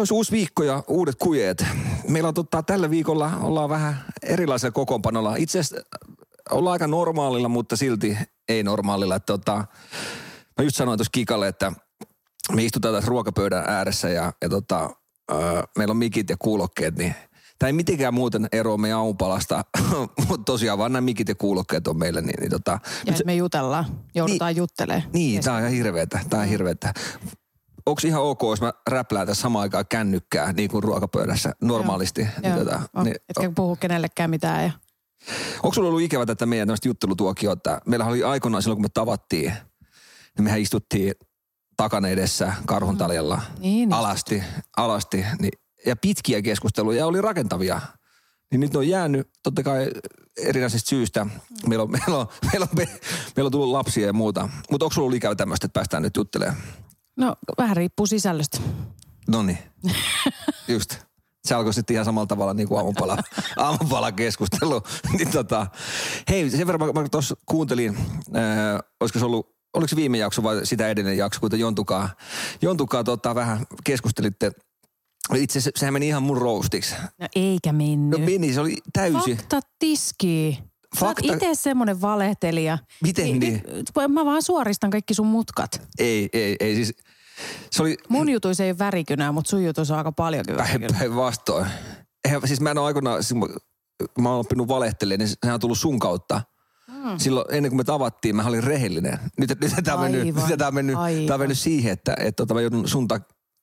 Olisi uusi viikko ja uudet kujeet. Meillä on tota, tällä viikolla ollaan vähän erilaisella kokoonpanolla. Itse asiassa ollaan aika normaalilla, mutta silti ei normaalilla. Että, tota, mä just sanoin tuossa Kikalle, että me istutaan tässä ruokapöydän ääressä ja, ja tota, ö, meillä on mikit ja kuulokkeet, niin Tämä ei mitenkään muuten eroa meidän aamupalasta, mutta tosiaan vaan nämä mikit ja kuulokkeet on meille. Niin, niin tota, Ja et me jutellaan, joudutaan niin, juttelemaan. niin, tämä on ihan hirveetä. Tämä on hirveetä. Onko ihan ok, jos mä räplään tässä samaan aikaan kännykkää niin kuin ruokapöydässä normaalisti? Joo, Niin, tota, on, niin, etkä puhu kenellekään mitään. Ja... onko sulla ollut ikävä tätä meidän tämmöistä juttelutuokio, että meillä oli aikoinaan silloin, kun me tavattiin, niin mehän istuttiin takana edessä karhuntaljalla Niin, niin. alasti, alasti niin, ja pitkiä keskusteluja oli rakentavia. Niin nyt ne on jäänyt totta kai erinäisistä syystä. Meillä on, meillä on, meillä on, meillä on tullut lapsia ja muuta. Mutta onko sulla ollut ikävä tämmöistä, että päästään nyt juttelemaan? No vähän riippuu sisällöstä. No niin, just. Se alkoi sitten ihan samalla tavalla niin kuin aamupala, aamupala keskustelu. niin tota, hei, sen verran mä, mä tuossa kuuntelin, äh, olisiko se ollut, oliko se viime jakso vai sitä edellinen jakso, kun te Jontukaa, Jontukaa tota, vähän keskustelitte. Itse asiassa sehän meni ihan mun roastiksi. No eikä mennyt. No meni, se oli täysin. Fakta tiskii. Sä oot Fakta- itse semmoinen valehtelija. Miten niin? Mä vaan suoristan kaikki sun mutkat. Ei, ei, ei siis, se oli Mun jutuissa ei ole värikynää, mutta sun jutuissa on aika paljonkin värikynää. päin vastoin. Eihän, siis mä en ole aikoinaan, siis mä, mä oon oppinut valehtelemaan, niin sehän on tullut sun kautta. Mm. Silloin ennen kuin me tavattiin, mä olin rehellinen. Nyt, nyt tämä on mennyt, nyt tää on mennyt, tää on mennyt siihen, että, että tota, mä joudun sun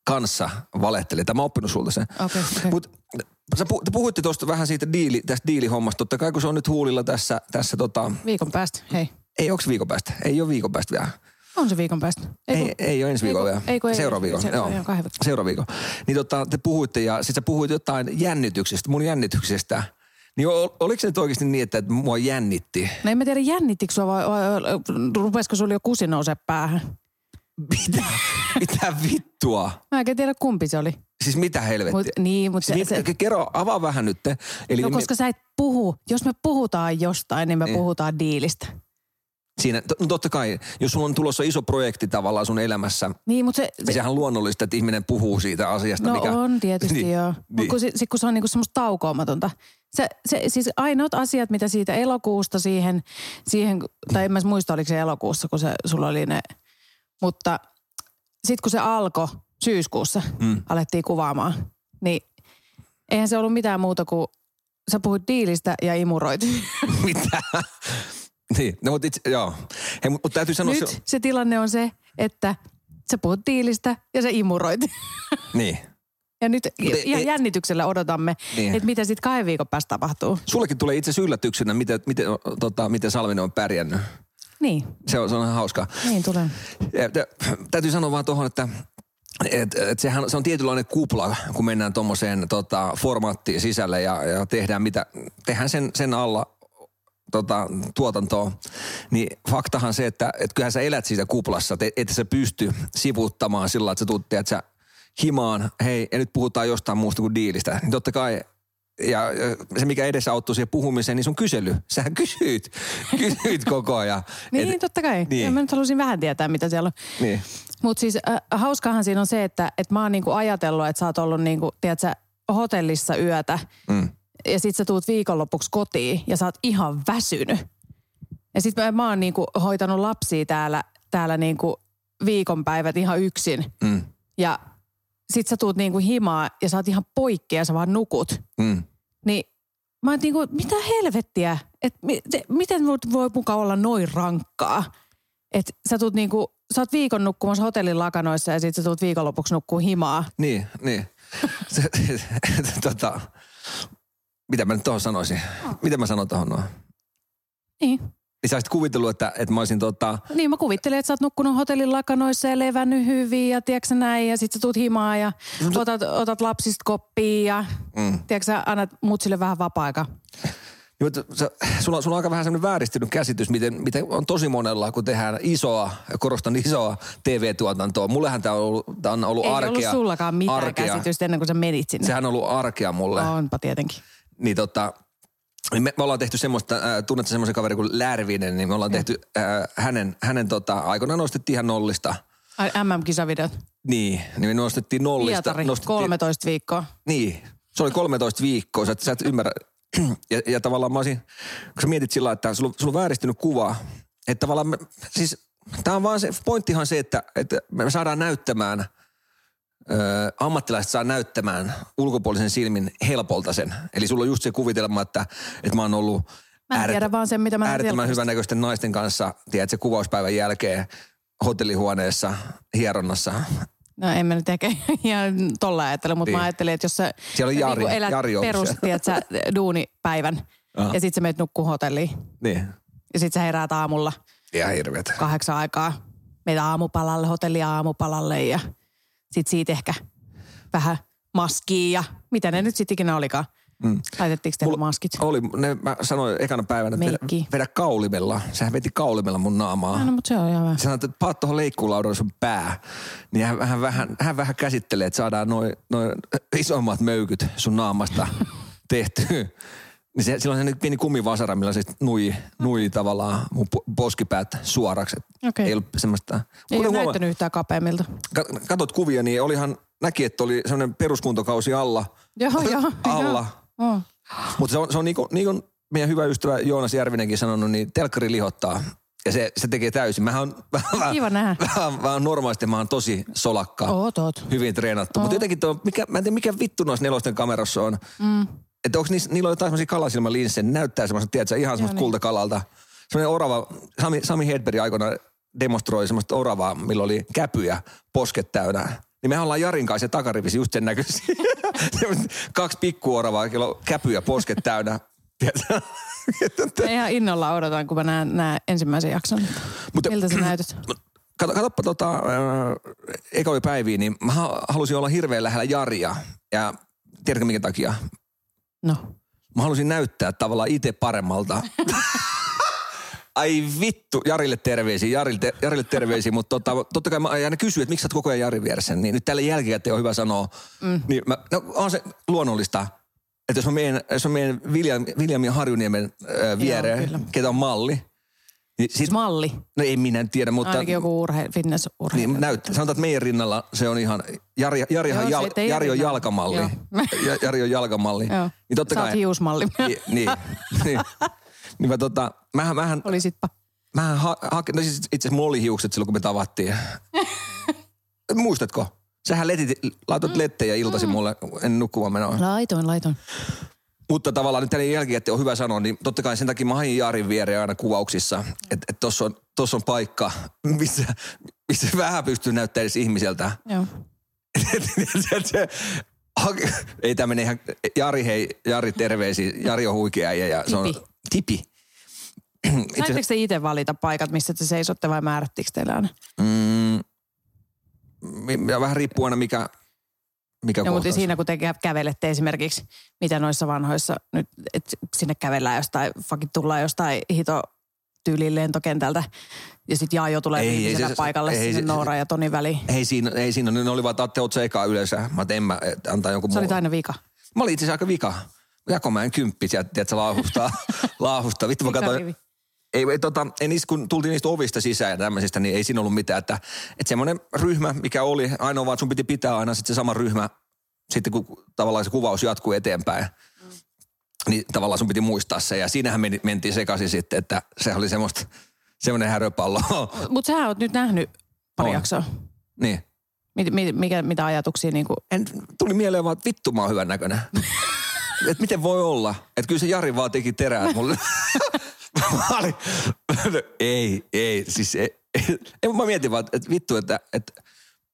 kanssa valehtelemaan. Tämä mä oon oppinut sulta sen. Okei, okei. Mut sä pu, te puhuitte tuosta vähän siitä diili, tästä diilihommasta. Totta kai kun se on nyt huulilla tässä, tässä tota, Viikon päästä, hei. ei onks viikon päästä? Ei ole viikon päästä vielä. On se viikon päästä. Ei, kun- ei ole ensi viikolla ei vielä. ei kun ei- Seuraava viikolla. se- Joo. viikon. Seuraava viikolla. Niin tota, te puhuitte ja sit sä puhuit jotain jännityksestä, mun jännityksestä. Niin ol, oliko se nyt oikeasti niin, että, mua jännitti? No en mä tiedä jännittikö sua vai, vai, vai rupesiko sulla jo kusi nousee päähän. Mitä, mitä vittua? Mä en tiedä kumpi se oli. Siis mitä helvettiä? Mut, niin, mutta se, Siis se, mit- Kerro, avaa vähän nyt. Eli no koska sä et puhu, jos me puhutaan jostain, niin me Niin. puhutaan diilistä. siinä, no totta kai, jos sulla on tulossa iso projekti tavallaan sun elämässä, Niin, mutta se, niin se sehän on luonnollista, että ihminen puhuu siitä asiasta. no mikä, on tietysti niin, joo. Niin. Mutta kun, sit, kun se on niinku semmoista taukoamatonta. Se, se, siis ainoat asiat, mitä siitä elokuusta siihen, siihen tai en mä muista oliko se elokuussa, kun se, sulla oli ne, mutta sitten kun se alkoi syyskuussa, Mm. alettiin kuvaamaan, niin eihän se ollut mitään muuta kuin sä puhuit diilistä ja imuroit. Mitä? niin, no mutta itse, joo. Hei, mutta mut täytyy sanoa, Nyt se, se tilanne on se, että sä puhut diilistä ja sä imuroit. niin. Ja nyt Mut ei- ihan jännityksellä odotamme, Niin. että mitä sitten kahden viikon päästä tapahtuu. Sullekin tulee itse asiassa yllätyksenä, miten, miten, tota, miten Salminen on pärjännyt. Niin, Se on, se on ihan hauskaa. niin tulee. Ja, tä- täytyy sanoa vaan tuohon, että et, et sehän, se on tietynlainen kupla, kun mennään tuommoiseen tota, formaattiin sisälle ja, ja tehdään mitä, tehdään sen, sen alla tota, tuotantoa, niin faktahan se, että et kyllähän sä elät siitä kuplassa, että et sä pysty sivuuttamaan sillä että sä tuut, että sä himaan, hei, ja nyt puhutaan jostain muusta kuin diilistä. Niin totta kai ja se, mikä edesauttoi siihen puhumiseen, niin se on kysely. Sähän kysyit, kysyit koko ajan. Niin, Et- totta kai. niin. Ja mä nyt halusin vähän tietää, mitä siellä on. Niin. Mutta siis äh, hauskahan siinä on se, että, että mä oon niinku ajatellut, että sä oot ollut niinku, tiedätkö, hotellissa yötä. Mm. Ja sit sä tuut viikonlopuksi kotiin ja sä oot ihan väsynyt. Ja sit mä, mä oon niinku hoitanut lapsia täällä, täällä niinku viikonpäivät ihan yksin. Mm. Ja sit sä tuut niinku himaa ja sä oot ihan poikki ja sä vaan nukut. Mm. Niin mä oon niinku, mitä helvettiä? Et mi, te, miten mut voi muka olla noin rankkaa? Et sä tuut niinku, sä oot viikon nukkumassa hotellin lakanoissa ja sit sä tuut viikonlopuksi nukkuu himaa. Niin, niin. Se, tota, mitä mä nyt tuohon sanoisin? Mitä mä sanon tuohon noin? Niin. Niin sä olisit kuvitellut, että, että mä olisin tota... Niin mä kuvittelin, että sä oot nukkunut hotellin lakanoissa ja levännyt hyvin ja tiedätkö näin ja sit sä tuut himaa ja otat, otat lapsista koppia ja mm. tiedätkö sä annat mutsille vähän vapaa-aika. Niin, mutta sä, sulla, sulla on aika vähän semmoinen vääristynyt käsitys, miten, miten on tosi monella, kun tehdään isoa, korostan isoa TV-tuotantoa. Mullehän tämä on ollut, tää on ollut Ei arkea. ollut sullakaan mitään arkea. käsitystä ennen kuin sä menit sinne. Sehän on ollut arkea mulle. Onpa tietenkin. Niin tota, niin me, me ollaan tehty semmoista, äh, tunnette semmoisen kaverin kuin Lärvinen, niin me ollaan tehty äh, hänen, hänen tota, aikoinaan nostettiin ihan nollista. Ai MM-kisavideot. Niin, niin me nostettiin nollista. Pietari, nostettiin, 13 viikkoa. Niin, se oli 13 viikkoa, sä, et- sä et ymmärrä. Ja, ja tavallaan mä olisin, kun sä mietit sillä että sulla, sulla on vääristynyt kuva, että tavallaan me, siis tämä on vaan se, pointtihan se, että, että me saadaan näyttämään, ö, ammattilaiset saa näyttämään ulkopuolisen silmin helpolta sen. Eli sulla on just se kuvitelma, että, että mä oon ollut Mä en tiedä vaan sen, mitä mä äärettömän telkkarista. hyvänäköisten naisten kanssa, tiedät se kuvauspäivän jälkeen hotellihuoneessa, hieronnassa, No en mä nyt ehkä ihan tolla ajattele, mutta Niin. mä ajattelin, että jos sä Siellä on niin Jari- kuin elät Jari perus, tiedät sä, duunipäivän Aha. ja sit sä menet nukkuu hotelliin Niin, ja sit sä heräät aamulla ihan hirveet. kahdeksan aikaa, meitä aamupalalle, hotelli aamupalalle ja sit siitä ehkä vähän maskia ja mitä ne nyt sitten ikinä olikaan. Mm. Laitettiinko teille maskit? Oli, ne, mä sanoin ekana päivänä, että vedä, Meikki. vedä kaulimella. Sehän veti kaulimella mun naamaa. No, mutta se on ihan. Sä sanoit, että paat tuohon leikkuulaudalle sun pää. Niin hän, hän, vähän, hän vähän käsittelee, että saadaan noin noi isommat möykyt sun naamasta tehtyä. Niin se, silloin se pieni kumivasara, millä se nui, nui tavallaan mun po- poskipäät suoraksi. Okei. Ei ollut semmoista. Ei ole huomaa- näyttänyt yhtään kapeammilta. Ka- katot kuvia, niin olihan, näki, että oli semmoinen peruskuntokausi alla. Joo, joo. alla. joo. Oh. Mutta se on, se on niin, kuin, niin kuin meidän hyvä ystävä Joonas Järvinenkin sanonut, niin telkkari lihottaa. Ja se, se tekee täysin. Mähän on vähän, Kiva nähdä. vähän, vähän normaalisti, mä oon tosi solakka. Oot, oot. Hyvin treenattu. Mutta jotenkin tuo, mikä, mä en tiedä mikä vittu noissa nelosten kamerassa on. Mm. Että onko niissä, niillä on jotain semmoisia kalasilmalinssejä, ne näyttää semmoista, tiedätkö, ihan semmoista niin. kultakalalta. Semmoinen orava, Sami, Sami Hedberg aikoinaan demonstroi semmoista oravaa, millä oli käpyjä posket täynnä. Niin me ollaan Jarin kanssa ja takarivisi just sen näköisiä. Kaksi pikkuoravaa, kello on käpyjä posket täynnä. Mä ihan innolla odotan, kun mä näen, näen ensimmäisen jakson. Mutta- Miltä sä näytät? Kato, katoppa tota, äh, ekoja päiviä, niin mä ha- halusin olla hirveän lähellä Jaria. Ja tiedätkö minkä takia? No. Mä halusin näyttää tavallaan itse paremmalta. Ai vittu, Jarille terveisiä, Jarille, te, Jarille terveisiä, mutta tota, totta kai mä aina kysyä, että miksi sä oot koko ajan Jarin vieressä, niin nyt tällä jälkikäteen on hyvä sanoa. Mm. Niin mä, no on se luonnollista, että jos mä menen, jos mä menen William, William ja Harjuniemen äh, viereen, kyllä. ketä on malli, niin sit, Malli. no ei minä en tiedä, mutta... Ainakin joku urhe, fitnessurheilija. Niin, näyttää. Sanotaan, että meidän rinnalla se on ihan, Jari, Jarihan Joo, jal, Jari on jalkamalli. Joo. Ja, Jari on jalkamalli. Joo. Niin totta Sä kai. hiusmalli. Niin, niin, niin. niin mä tota, mähän, mähän, Olisitpa. mähän ha, ha, no siis itse asiassa mulla oli hiukset silloin, kun me tavattiin. Muistatko? Sähän letit, laitoit Mm. lettejä iltasi mulle ennen nukkumaan menoa. Laitoin, laitoin. Mutta tavallaan nyt tällä jälkikäteen on hyvä sanoa, niin totta kai sen takia mä hain Jaarin viereen aina kuvauksissa, että et tossa on, tossa on paikka, missä, missä vähän pystyy näyttämään edes ihmiseltä. Joo. ei tämä mene ihan, Jari hei, Jari terveisiä, Jari on huikea äijä ja se on Tipi. Saitteko te itse valita paikat, missä te seisotte vai määrättikö teillä aina? mm, ja vähän riippuu aina mikä, mikä No, mutta siinä kun te kä- kävelette esimerkiksi, mitä noissa vanhoissa nyt, että sinne kävellään jostain, fucking tullaan jostain hito tyyliin lentokentältä ja sitten Jaajo tulee Ei, ei, viimeisenä se- paikalle ei, sinne Noora ja Tonin väliin. Ei siinä, ei siinä, ne oli vaan, että Atte, sä eka yleensä. Mä en mä, et antaa jonkun Se oli aina vika. Mä olin itse asiassa aika vika. Jakomäen kymppi sieltä, tiedätkö, laahustaa. laahustaa. Vittu mä katsoin. Ei, ei, tota, ei niistä, kun tultiin niistä ovista sisään ja tämmöisistä, niin ei siinä ollut mitään. Että, että semmoinen ryhmä, mikä oli, ainoa vaan, että sun piti pitää aina sitten se sama ryhmä, sitten kun tavallaan se kuvaus jatkuu eteenpäin. Mm. Niin tavallaan sun piti muistaa se. Ja siinähän meni, mentiin sekaisin sitten, että se oli semmoista, semmoinen häröpallo. Mutta sä oot nyt nähnyt pari jaksoa. niin. Mit, mit, mikä, mitä ajatuksia niin kuin, En, tuli mieleen vaan, että vittu mä oon hyvän näköinen. että miten voi olla? Että kyllä se Jari vaan teki terää mulle. mä olin, ei, ei, siis ei, ei. Mä mietin vaan, että vittu, että, että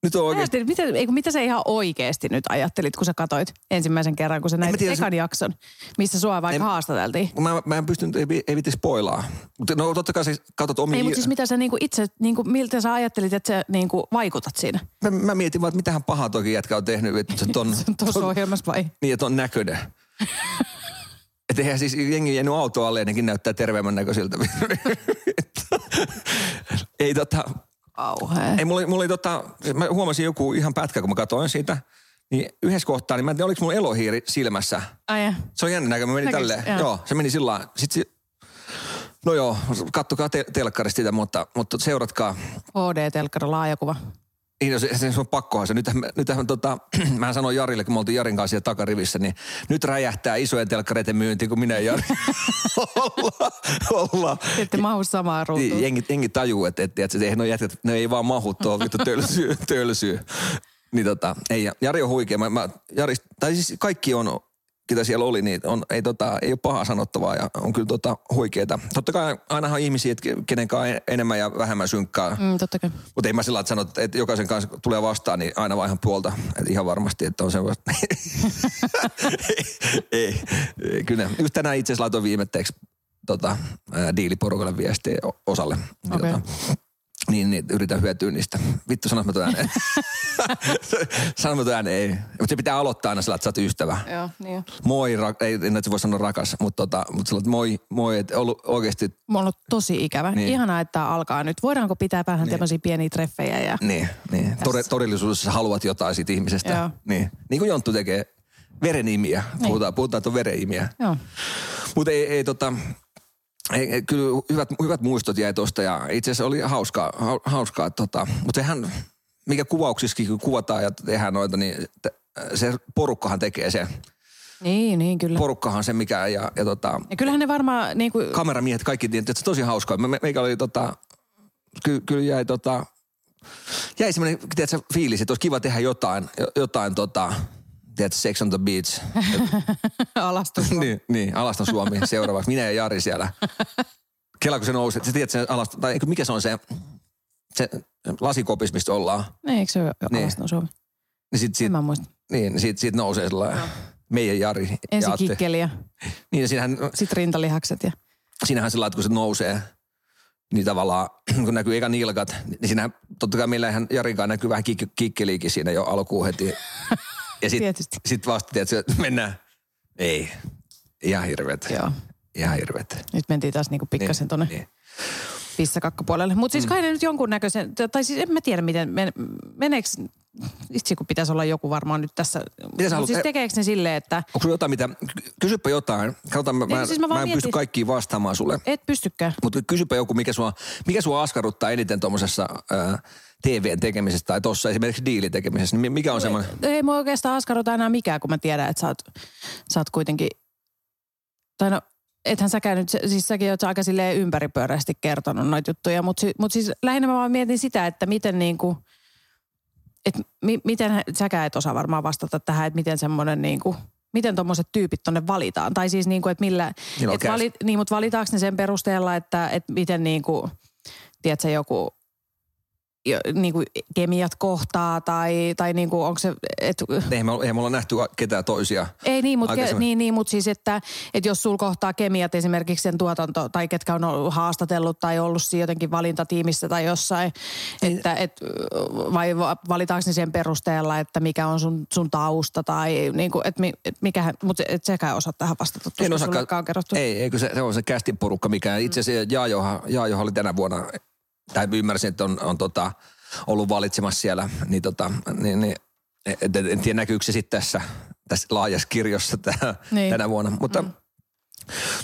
Nyt on oikeasti... Ajattelin, mitä, ei, kun mitä sä ihan oikeasti nyt ajattelit, kun sä katoit ensimmäisen kerran, kun sä näit tiedä, ekan se- jakson, missä sua vaikka En- haastateltiin? Mä, mä en pystynyt, ei, ei viti spoilaa. Mutta no totta kai sä katsot omiin... Ei, mutta siis mitä sä niinku itse, niinku, miltä sä ajattelit, että sä niinku vaikutat siinä? mä, mä, mietin vaan, että mitähän pahaa toki jätkä on tehnyt, että se ton, Tuossa ohjelmassa vai? niin, että on näköinen. Että eihän siis jengi jäänyt auto alle nekin näyttää terveemmän näköisiltä. ei tota, Kauhea. ei mulla, oli- mulla oli tota, mä huomasin joku ihan pätkä, kun mä katsoin sitä. Niin yhdessä kohtaa, niin mä en tiedä, oliko mulla elohiiri silmässä. Ai ja. Se on jännä näkö, mä menin tälleen. Joo. Joo. se meni sillä. Sitten no joo, kattokaa te- telkkarista sitä, mutta, mutta seuratkaa. HD-telkkari laajakuva. Niin, no se, se, se on pakkohan se. Nythän, nythän tota, mä sanoin Jarille, kun me oltiin Jarin kanssa siellä takarivissä, niin nyt räjähtää isojen telkkareiden myynti, kun minä ja Jari ollaan. ollaan. Ette mahu samaan ruutuun. Niin, jengi, jengi tajuu, että, että, että eihän no jätkät, ne ei vaan mahu tuo vittu tölsyy, tölsyy. Niin tota, ei, ja Jari on huikea. Mä, mä, Jari, tai siis kaikki on, ketä siellä oli, niin on, ei, tota, ei ole pahaa sanottavaa ja on kyllä tota, huikeeta. Totta kai ainahan on ihmisiä, että kenen kanssa en- enemmän ja vähemmän synkkää. Mm, totta kai. Mutta ei mä sillä lailla sano, että jokaisen kanssa tulee vastaan, niin aina vaan ihan puolta. Et ihan varmasti, että on semmoista. ei, ei, ei, kyllä. Just tänään itse asiassa laitoin viimetteeksi tota, ää, diiliporukalle viestiä osalle. Niin, Okei. tota, niin, niin, yritän hyötyä niistä. Vittu, sanot mä ääneen. sanot mä ääneen, ei. Mutta se pitää aloittaa aina sillä, että sä oot ystävä. Joo, niin. Moi, ra- ei, en voi sanoa rakas, mutta, tota, mutta sillä, että moi, moi, että ollut oikeasti, on ollut tosi ikävä. Niin. Niin. Ihanaa, että alkaa nyt. Voidaanko pitää vähän niin. tämmöisiä pieniä treffejä ja... niin, niin. Tode, todellisuudessa haluat jotain siitä ihmisestä. Joo. Niin. niin kuin Jonttu tekee verenimiä. Puhutaan, puhutaan, että on verenimiä. Joo. Mutta ei, ei tota, ei, kyllä hyvät, hyvät muistot jäi tosta ja itse asiassa oli hauskaa, hau- hauskaa tota, mutta sehän, mikä kuvauksissakin kun kuvataan ja tehdään noita, niin se porukkahan tekee se. Niin, niin kyllä. Porukkahan se mikä ja, ja tota, ja kyllähän ne varmaan niin kuin, kameramiehet kaikki, tiedät, että se on tosi hauskaa. Me, me- meikä oli tota, ky, kyllä jäi tota, jäi semmoinen, tiedätkö, fiilis, että olisi kiva tehdä jotain, jo- jotain tota, tiedätkö, Sex on the Beach. alastus. niin, niin, Alaston Suomi seuraavaksi. Minä ja Jari siellä. Kela kun se nousi, sä tiedät sen Alaston, tai eikö, mikä se on se, se lasikopis, mistä ollaan. Niin, eikö se ole Niin. alaston Suomi? Niin sit, sit, En mä muista. niin, sit, sit nousee sellainen meidän Jari Ensin kikkeli ja Niin, ja siinähän, sit rintalihakset ja... siinähän sillä kun se nousee, niin tavallaan, kun näkyy eka nilkat, niin siinä totta kai meillähän Jarinkaan näkyy vähän kik, kikkeliikin siinä jo alkuun heti. Ja sit, Tietysti. sit vasta, että mennään, ei, ihan hirveet, Joo. ihan hirveet. Nyt mentiin taas niinku pikkasen tonne Niin. pissakakkapuolelle. Mutta siis kai ne nyt jonkunnäköisen, tai siis en mä tiedä miten, men, meneekö, itse kun pitäisi olla joku varmaan nyt tässä. Mut haluat- siis tekeekö ne silleen, että Onko sulla jotain, mitä, ky- kysypä jotain. Katsotaan, mä, Ei, mä, siis mä mä, en pysty mietin- kaikkiin vastaamaan sulle. et pystykään? Mutta kysypä joku, mikä sua, mikä sua askarruttaa eniten tuommoisessa TVn tekemisessä tai tuossa esimerkiksi diilin tekemisessä. Niin mikä on semmoinen? Ei mua oikeastaan askarruta enää mikään, kun mä tiedän, että sä oot, sä oot kuitenkin, tai no, ethän säkään nyt, siis säkin oot aika silleen ympäripyöreästi kertonut noita juttuja, mutta mut siis lähinnä mä vaan mietin sitä, että miten niinku, että mi, miten, säkään et osaa varmaan vastata tähän, että miten semmoinen niinku, miten tuommoiset tyypit tonne valitaan. Tai siis niinku, että millä, et vali, niin, mutta valitaanko ne sen perusteella, että, että miten niinku, tiedätkö, joku jo, niinku kemiat kohtaa tai, tai niinku onko se, et, Eihän me, eihän me olla nähty ketään toisia. ei niin, mutta Aikaisemmin. niin, niin, mut siis, että, että jos sul kohtaa kemiat esimerkiksi sen tuotanto, tai ketkä on ollut haastatellut tai ollut siinä jotenkin valintatiimissä tai jossain, että, et, vai va- valitaanko ne sen perusteella, että mikä on sun, sun tausta tai niin kuin, että, mi- et mikä, mutta et sekään osaa tähän vastata, En kerrottu. Ei, eikö se, se on se kästin porukka, mikä itse asiassa Jaajohan, Jaajohan oli tänä vuonna, tai ymmärsin, että on, on tota, ollut valitsemassa siellä, niin, tota, niin, niin et, et, en tiedä näkyykö se sitten tässä, tässä laajassa kirjossa tää, niin. Tänä vuonna, mutta mm.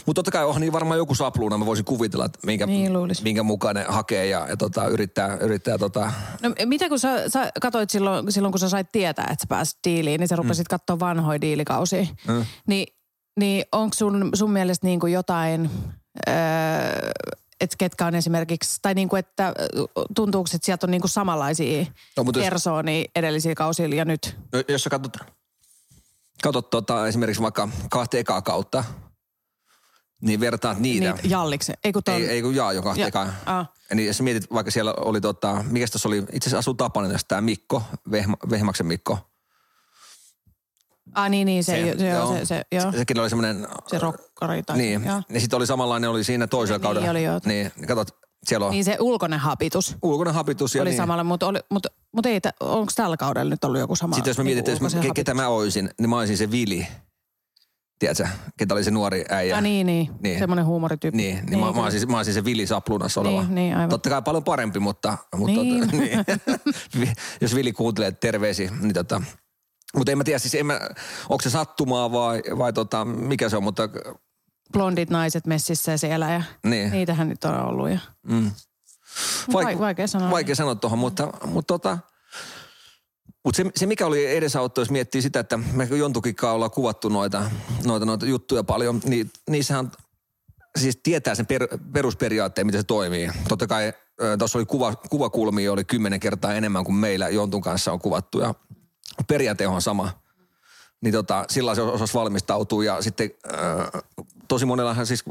Mutta totta kai onhan niin varmaan joku sapluuna, mä voisin kuvitella, että minkä, Niin, minkä mukaan ne hakee ja, ja tota, yrittää, yrittää tota, No mitä kun sä, sä katsoit silloin, silloin, kun sä sait tietää, että sä pääsit diiliin, niin sä rupesit mm. katsoa vanhoja diilikausia. Mm. Niin, niin onko sun, sun mielestä niin kuin jotain, öö, että ketkä on esimerkiksi, tai niin kuin, että tuntuuko, että sieltä on niin kuin samanlaisia No, jos- persoonia edellisiä kausilla ja nyt? No, jos sä katsot, katsot tota, esimerkiksi vaikka kahta ekaa kautta, Niin vertaat niitä. Niitä Jalliksen. Ei kun ton, Ei, ei kun jaa, joka Ja- eka. aa. Niin jos mietit, vaikka siellä oli tota, mikä tässä oli, itse asiassa asuu Tapanen tässä tämä Mikko, Vehma, Vehmaksen Mikko. Ah niin, niin se, se, se, joo. se, se, joo, Sekin oli semmoinen, se rokkari tai niin, joo. niin sitten oli samanlainen, oli siinä toisella Niin kaudella. oli, joo. Niin, niin katsot, siellä on Niin se ulkoinen hapitus ulkoinen hapitus ja oli niin. samalla, mutta, oli, mutta, mutta ei, onko tällä kaudella nyt ollut joku sama? Sitten jos mä mietin, että jos mä, ketä mä oisin, niin mä olisin se Vili. Tiedätkö, ketä oli se nuori äijä. Ah, niin, niin, Niin. niin. semmoinen huumorityyppi. Niin, niin, mä, mä, kyllä. olisin, mä olisin se Vili Saplunassa oleva. Niin, niin, aivan. Totta kai paljon parempi, mutta, mutta Niin. tota, niin. Vi- jos Vili kuuntelee terveisiä, niin tota, mutta en mä tiedä, siis en mä, onko se sattumaa vai, vai tota, mikä se on, mutta Blondit naiset messissä siellä ja niin. niitähän nyt on ollut. Ja... Mm. Vaik- vaikea sanoa. Vaikea sanoa tuohon, mutta, mutta tota, mutta se, se, mikä oli edesauttoi, jos miettii sitä, että me jontukikaan ollaan kuvattu noita, noita, noita juttuja paljon, niin niissähän siis tietää sen per, perusperiaatteen, miten se toimii. Totta kai tuossa oli kuva, kuvakulmia oli kymmenen kertaa enemmän kuin meillä Jontun kanssa on kuvattu ja periaate on sama. Niin tota, sillä se osasi valmistautua ja sitten äh, tosi monellahan siis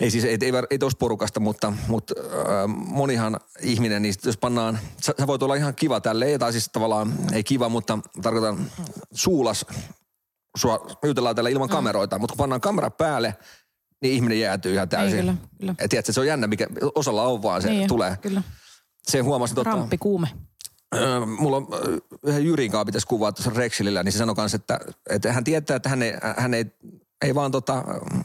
ei siis, ei, ei, ei tuossa porukasta, mutta, mutta äh, monihan ihminen, niin jos pannaan, sä, sä voit olla ihan kiva tälleen, tai siis tavallaan ei kiva, mutta tarkoitan suulas, sua jutellaan täällä ilman kameroita, mutta kun pannaan kamera päälle, niin ihminen jäätyy ihan täysin. Niin, kyllä, kyllä. Et tiedätkö, se on jännä, mikä osalla on vaan se niin, tulee. Kyllä. Se huomasin, tota, Ramppi kuume. Mulla on yhden Jyrin kanssa pitäisi kuvaa tuossa Rexilillä, niin se sanoi kanssa, että, että hän tietää, että hän ei, hän ei, ei vaan tota,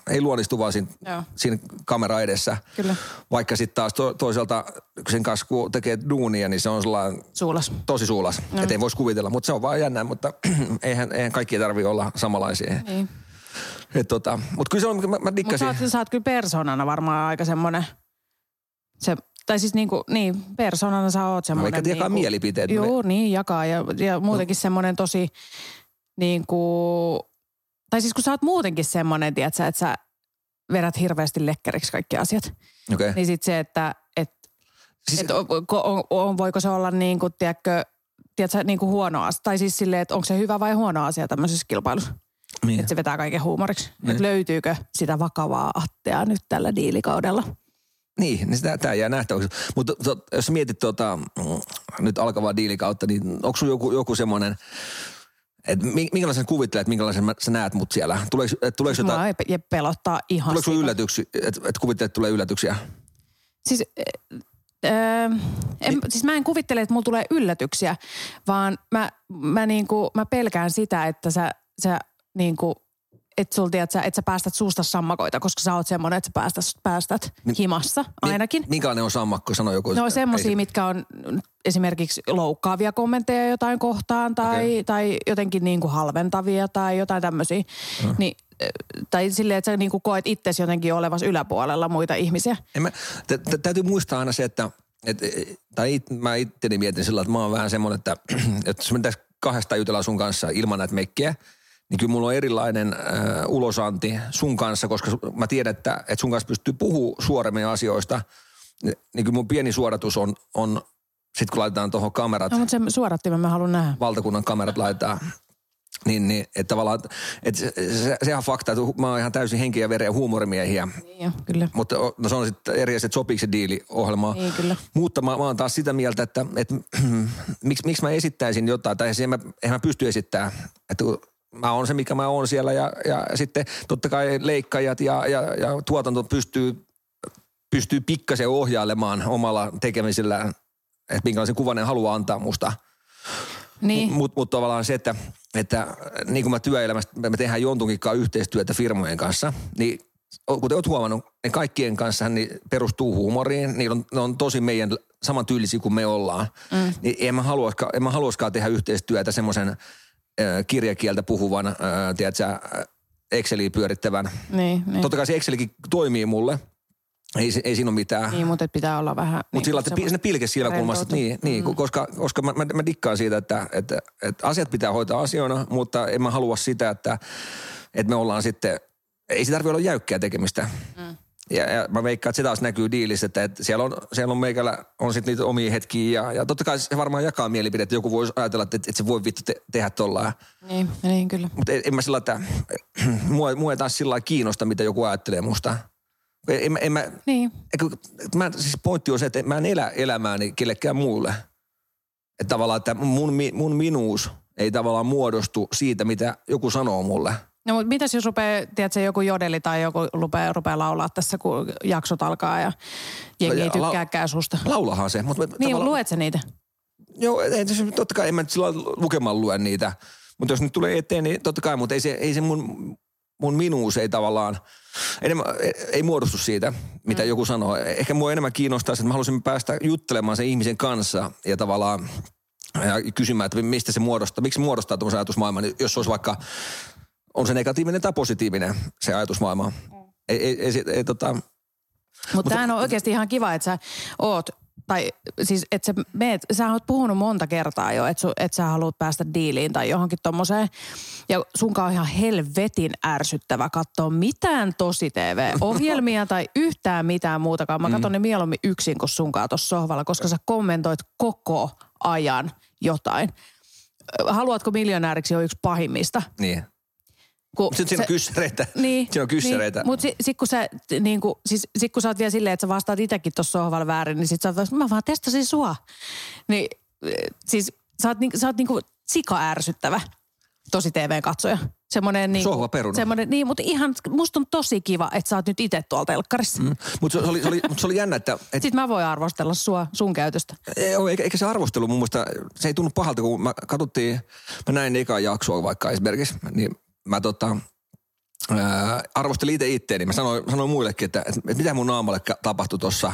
ei luonnistu vaan siinä, Joo. siinä kamera edessä. Kyllä. Vaikka sitten taas to, toisaalta sen kanssa, kun tekee duunia, niin se on sellainen Suulas. tosi suulas. No. Että ei voisi kuvitella, mutta se on vaan jännä, mutta eihän, eihän kaikki tarvitse olla samanlaisia. Niin. Et tota, mutta kyllä se on, mä, mä Mutta dikkasin. sä, oot- sä oot kyllä persoonana varmaan aika semmoinen, se, tai siis niinku, niin, persoonana sä oot semmoinen. Vaikka jakaa niinku, mielipiteet. Joo, niin jakaa ja, ja muutenkin semmoinen tosi niinku, tai siis kun sä oot muutenkin semmoinen, tiedätkö, että sä vedät hirveästi lekkäriksi kaikki asiat. Okei. Niin sit se, että et, Siis- et, on, on, on, voiko se olla niin kuin, tiedätkö, tiedätkö, niin kuin huono asia. Tai siis silleen, että onko se hyvä vai huono asia tämmöisessä kilpailussa. Niin. Että se vetää kaiken huumoriksi. Niin. Että löytyykö sitä vakavaa attea nyt tällä diilikaudella. Niin, niin sitä, tämä jää nähtäväksi. Mutta jos mietit tuota, nyt alkavaa diilikautta, niin onko joku, joku semmoinen, mi- minkälaisen kuvittelet, minkälaisen sä näet mut siellä? Tuleeko, et, tuleeko, jotain, Mua ei pe- pelottaa ihan tuleeko sika. yllätyksiä, että et kuvittelet, että tulee yllätyksiä? Siis, öö, en, siis mä en kuvittele, että mulla tulee yllätyksiä, vaan mä, mä, niinku, mä pelkään sitä, että sä, sä niinku, että sul tiedät, sä, että sä päästät suusta sammakoita, koska sä oot semmoinen, että sä päästät, päästät Mi- himassa ainakin. Mi- minkälainen on sammakko, sano joku. No semmoisia, se- mitkä on esimerkiksi loukkaavia kommentteja jotain kohtaan tai, okay. tai jotenkin niin kuin halventavia tai jotain tämmöisiä. Mm. Niin, tai silleen, että sä niin kuin koet itsesi jotenkin olevas yläpuolella muita ihmisiä. En mä, tä, tä, täytyy muistaa aina se, että, et, tai it, mä itteni mietin sillä, että mä oon vähän semmoinen, että, että jos me tässä kahdesta jutellaan sun kanssa ilman näitä mekkejä, niin kyllä mulla on erilainen äh, ulosanti sun kanssa, koska mä tiedän, että, että sun kanssa pystyy puhua suoremmin asioista. Ni- Niin kyllä mun pieni suodatus on, on sit kun laitetaan tuohon kamerat, No, mutta sen suodattimen mä haluan nähdä. valtakunnan kamerat laitetaan, niin, niin että tavallaan, että se, se, sehän on fakta, että mä oon ihan täysin henki ja veren ja huumorimiehiä. Niin jo, kyllä. Mutta no se on sitten eri asia, että sopiiko se diili ohjelmaan. Niin, kyllä. Mutta mä, mä oon taas sitä mieltä, että, että miksi, miksi mä esittäisin jotain, tai eihän mä, eihän mä pysty esittämään, että mä oon se, mikä mä oon siellä, ja, ja sitten totta kai leikkaajat ja, ja, ja tuotanto pystyy, pystyy pikkasen ohjailemaan omalla tekemisellään, että minkälaisen kuvan ne haluaa antaa musta. Niin, Mutta mut tavallaan se, että, että niin kuin mä työelämässä, me tehdään jontunkin kanssa yhteistyötä firmojen kanssa, niin kuten oot huomannut, ne kaikkien kanssa niin perustuu huumoriin, niin on, ne on tosi meidän samantyylisiä kuin me ollaan. Mm. Niin en mä, haluaiskaan, en mä haluaiskaan tehdä yhteistyötä semmoisen äh, kirjakieltä puhuvan, äh, tiedätkö, Exceliä pyörittävän. niin, niin. Totta kai se Excelikin toimii mulle, ei, ei siinä ole mitään. niin mutta pitää olla vähän... Mutta niin, sillä että sinne pilkes silmäkulmasta, niin, niin mm. koska, koska mä, mä, mä dikkaan siitä, että, että, että asiat pitää hoitaa asioina, mutta en mä halua sitä, että, että me ollaan sitten, ei se tarvitse olla jäykkää tekemistä. Mm. Ja, ja mä veikkaan, että se taas näkyy diilissä, että, että siellä, on, siellä on meikällä on sitten niitä omia hetkiä. Ja, ja totta kai se varmaan jakaa mielipide, että joku voisi ajatella, että, että se voi vittu te, tehdä tollaan. Niin, niin kyllä. Mutta en, en mä sillä että mua, mua ei taas sillä kiinnosta, mitä joku ajattelee musta. En, en, en mä, Niin. Eikö, mä, siis pointti on se, että mä en elä elämääni kellekään muulle. Että tavallaan, että mun, mun minuus ei tavallaan muodostu siitä, mitä joku sanoo mulle. No mutta mitäs jos rupeaa, tiedätkö, joku jodeli tai joku rupeaa, rupeaa laulaa tässä, kun jaksot alkaa ja jengi ei la- tykkääkään susta. Laulahan se. Mutta Niin, luet sä niitä? Joo, ei, totta kai en mä nyt sillä lukemaan lue niitä. Mutta jos nyt tulee eteen, niin totta kai, mutta ei se, ei se mun, mun minuus ei tavallaan, enemmän, ei muodostu siitä, mitä mm. joku sanoo. Ehkä mua enemmän kiinnostaa se, että mä haluaisin päästä juttelemaan sen ihmisen kanssa ja tavallaan ja kysymään, että mistä se muodostaa, miksi se muodostaa tuommoisen ajatusmaailman, jos se olisi vaikka, on se negatiivinen tai positiivinen se ajatusmaailma. Ei, ei, ei, ei, ei tota, Mutta tämähän on oikeasti ihan kiva, että sä oot, tai siis että sä meet, sä oot puhunut monta kertaa jo, että, su, että sä haluat päästä diiliin tai johonkin tommoseen. Ja sunkaan on ihan helvetin ärsyttävä katsoa mitään tosi TV-ohjelmia tai yhtään mitään muutakaan. Mä katson ne mieluummin yksin kuin sunkaan tuossa sohvalla, koska sä kommentoit koko ajan jotain. Haluatko miljonääriksi on yksi pahimmista. niin. Kun Sitten siinä on kyssäreitä. niin, Siinä on kyssäreitä. Niin, mutta sit, sit, kun sä, niin kun, siis, sit kun sä oot vielä silleen, että sä vastaat itsekin tuossa sohvalla väärin, niin sit sä oot mä vaan testasin sua. Niin siis sä oot, niin, sä oot niinku sika ärsyttävä tosi TV-katsoja. Semmoinen niin Sohvaperuna. Semmoinen, niin, mutta ihan, musta on tosi kiva, että sä oot nyt itse tuolla telkkarissa. Mm. Mutta se, oli, se, oli, mut se oli jännä, että, että Sitten mä voin arvostella sua, sun käytöstä. Ei, eikä, eikä se arvostelu mun mielestä, se ei tunnu pahalta, kun mä katsottiin, mä näin eka jaksoa vaikka esimerkiksi, niin mä tota, ää, arvostelin itse itteeni. Mä sanoin, sanoin muillekin, että, että, että mitä mun naamalle tapahtui tossa,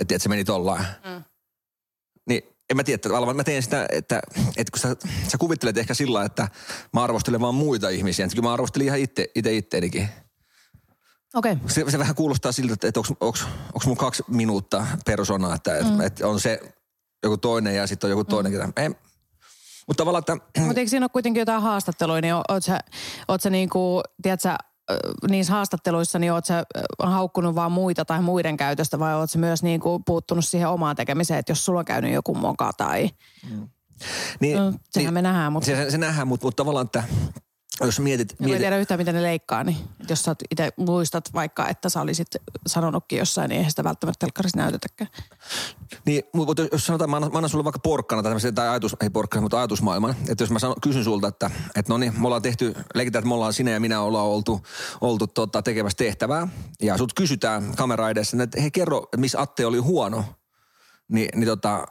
että, että se meni tollaan. Mm. Niin en mä tiedä, että mä teen sitä, että, että kun sä, sä kuvittelet ehkä sillä, että mä arvostelen vaan muita ihmisiä, niin kyllä mä arvostelin ihan itse, itse itteenikin. Okei. Okay. Se, se vähän kuulostaa siltä, että, että onko mun kaksi minuutta persoonaa, että, mm. että on se joku toinen ja sitten on joku toinen. Mm. Ei, mutta tavallaan, että Mutta eikö siinä ole kuitenkin jotain haastatteluja, niin oot sä, oot sä niinku, tiedätkö, sä, ö, niissä haastatteluissa, niin oot sä haukkunut vaan muita tai muiden käytöstä vai oot sä myös niinku puuttunut siihen omaan tekemiseen, että jos sulla on käynyt joku moka tai, niin, no, sehän me nähdään, mutta se, se, se nähdään, mutta, mutta tavallaan, että jos mietit, en mietit tiedä yhtään, miten ne leikkaa, niin jos sä itse muistat vaikka, että sä olisit sanonutkin jossain, niin eihän sitä välttämättä telkkarissa näytetäkään. niin, mutta jos sanotaan, mä annan, mä annan sulle vaikka porkkana tai, tai ajatus, ei porkkana, mutta ajatusmaailman. Että jos mä sanon, kysyn sulta, että, että no niin, me ollaan tehty, leikitään, että me ollaan sinä ja minä ollaan oltu, oltu tota, tekemässä tehtävää. Ja sut kysytään kamera edessä, että hei kerro, missä Atte oli huono. Niin, niin tota,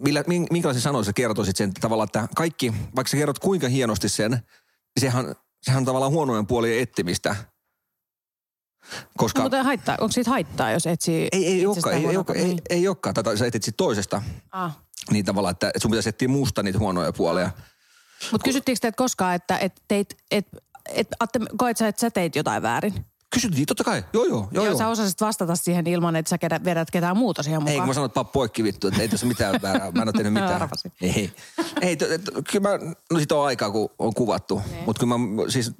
millä, min- minkälaisen sanoin sä kertoisit sen tavallaan, että kaikki, vaikka sä kerrot kuinka hienosti sen, niin sehän, sehän on tavallaan huonojen puolien etsimistä. Koska No, mutta haittaa, onko siitä haittaa, jos etsii ei, ei, olekaan, ei, olekaan, ei, ei olekaan, tai sä etit sit toisesta. Ah. Niin tavallaan, että sun pitäisi etsiä musta niitä huonoja puolia. Mutta kysyttiinkö teitä koskaan, että et teit, et, et, Atte, koet sä, että sä teit jotain väärin? Kysyttiin, totta kai. Joo, joo, joo. Joo, sä osasit vastata siihen ilman, että sä vedät ketään muuta siihen mukaan. Ei, kun mä sanon, että poikki vittu, että ei tässä mitään väärää. Mä en ole tehnyt mitään. Ei. Ei, t- t- kyllä mä, no sit on aikaa, kun on kuvattu. Niin. Mutta kyllä mä, siis,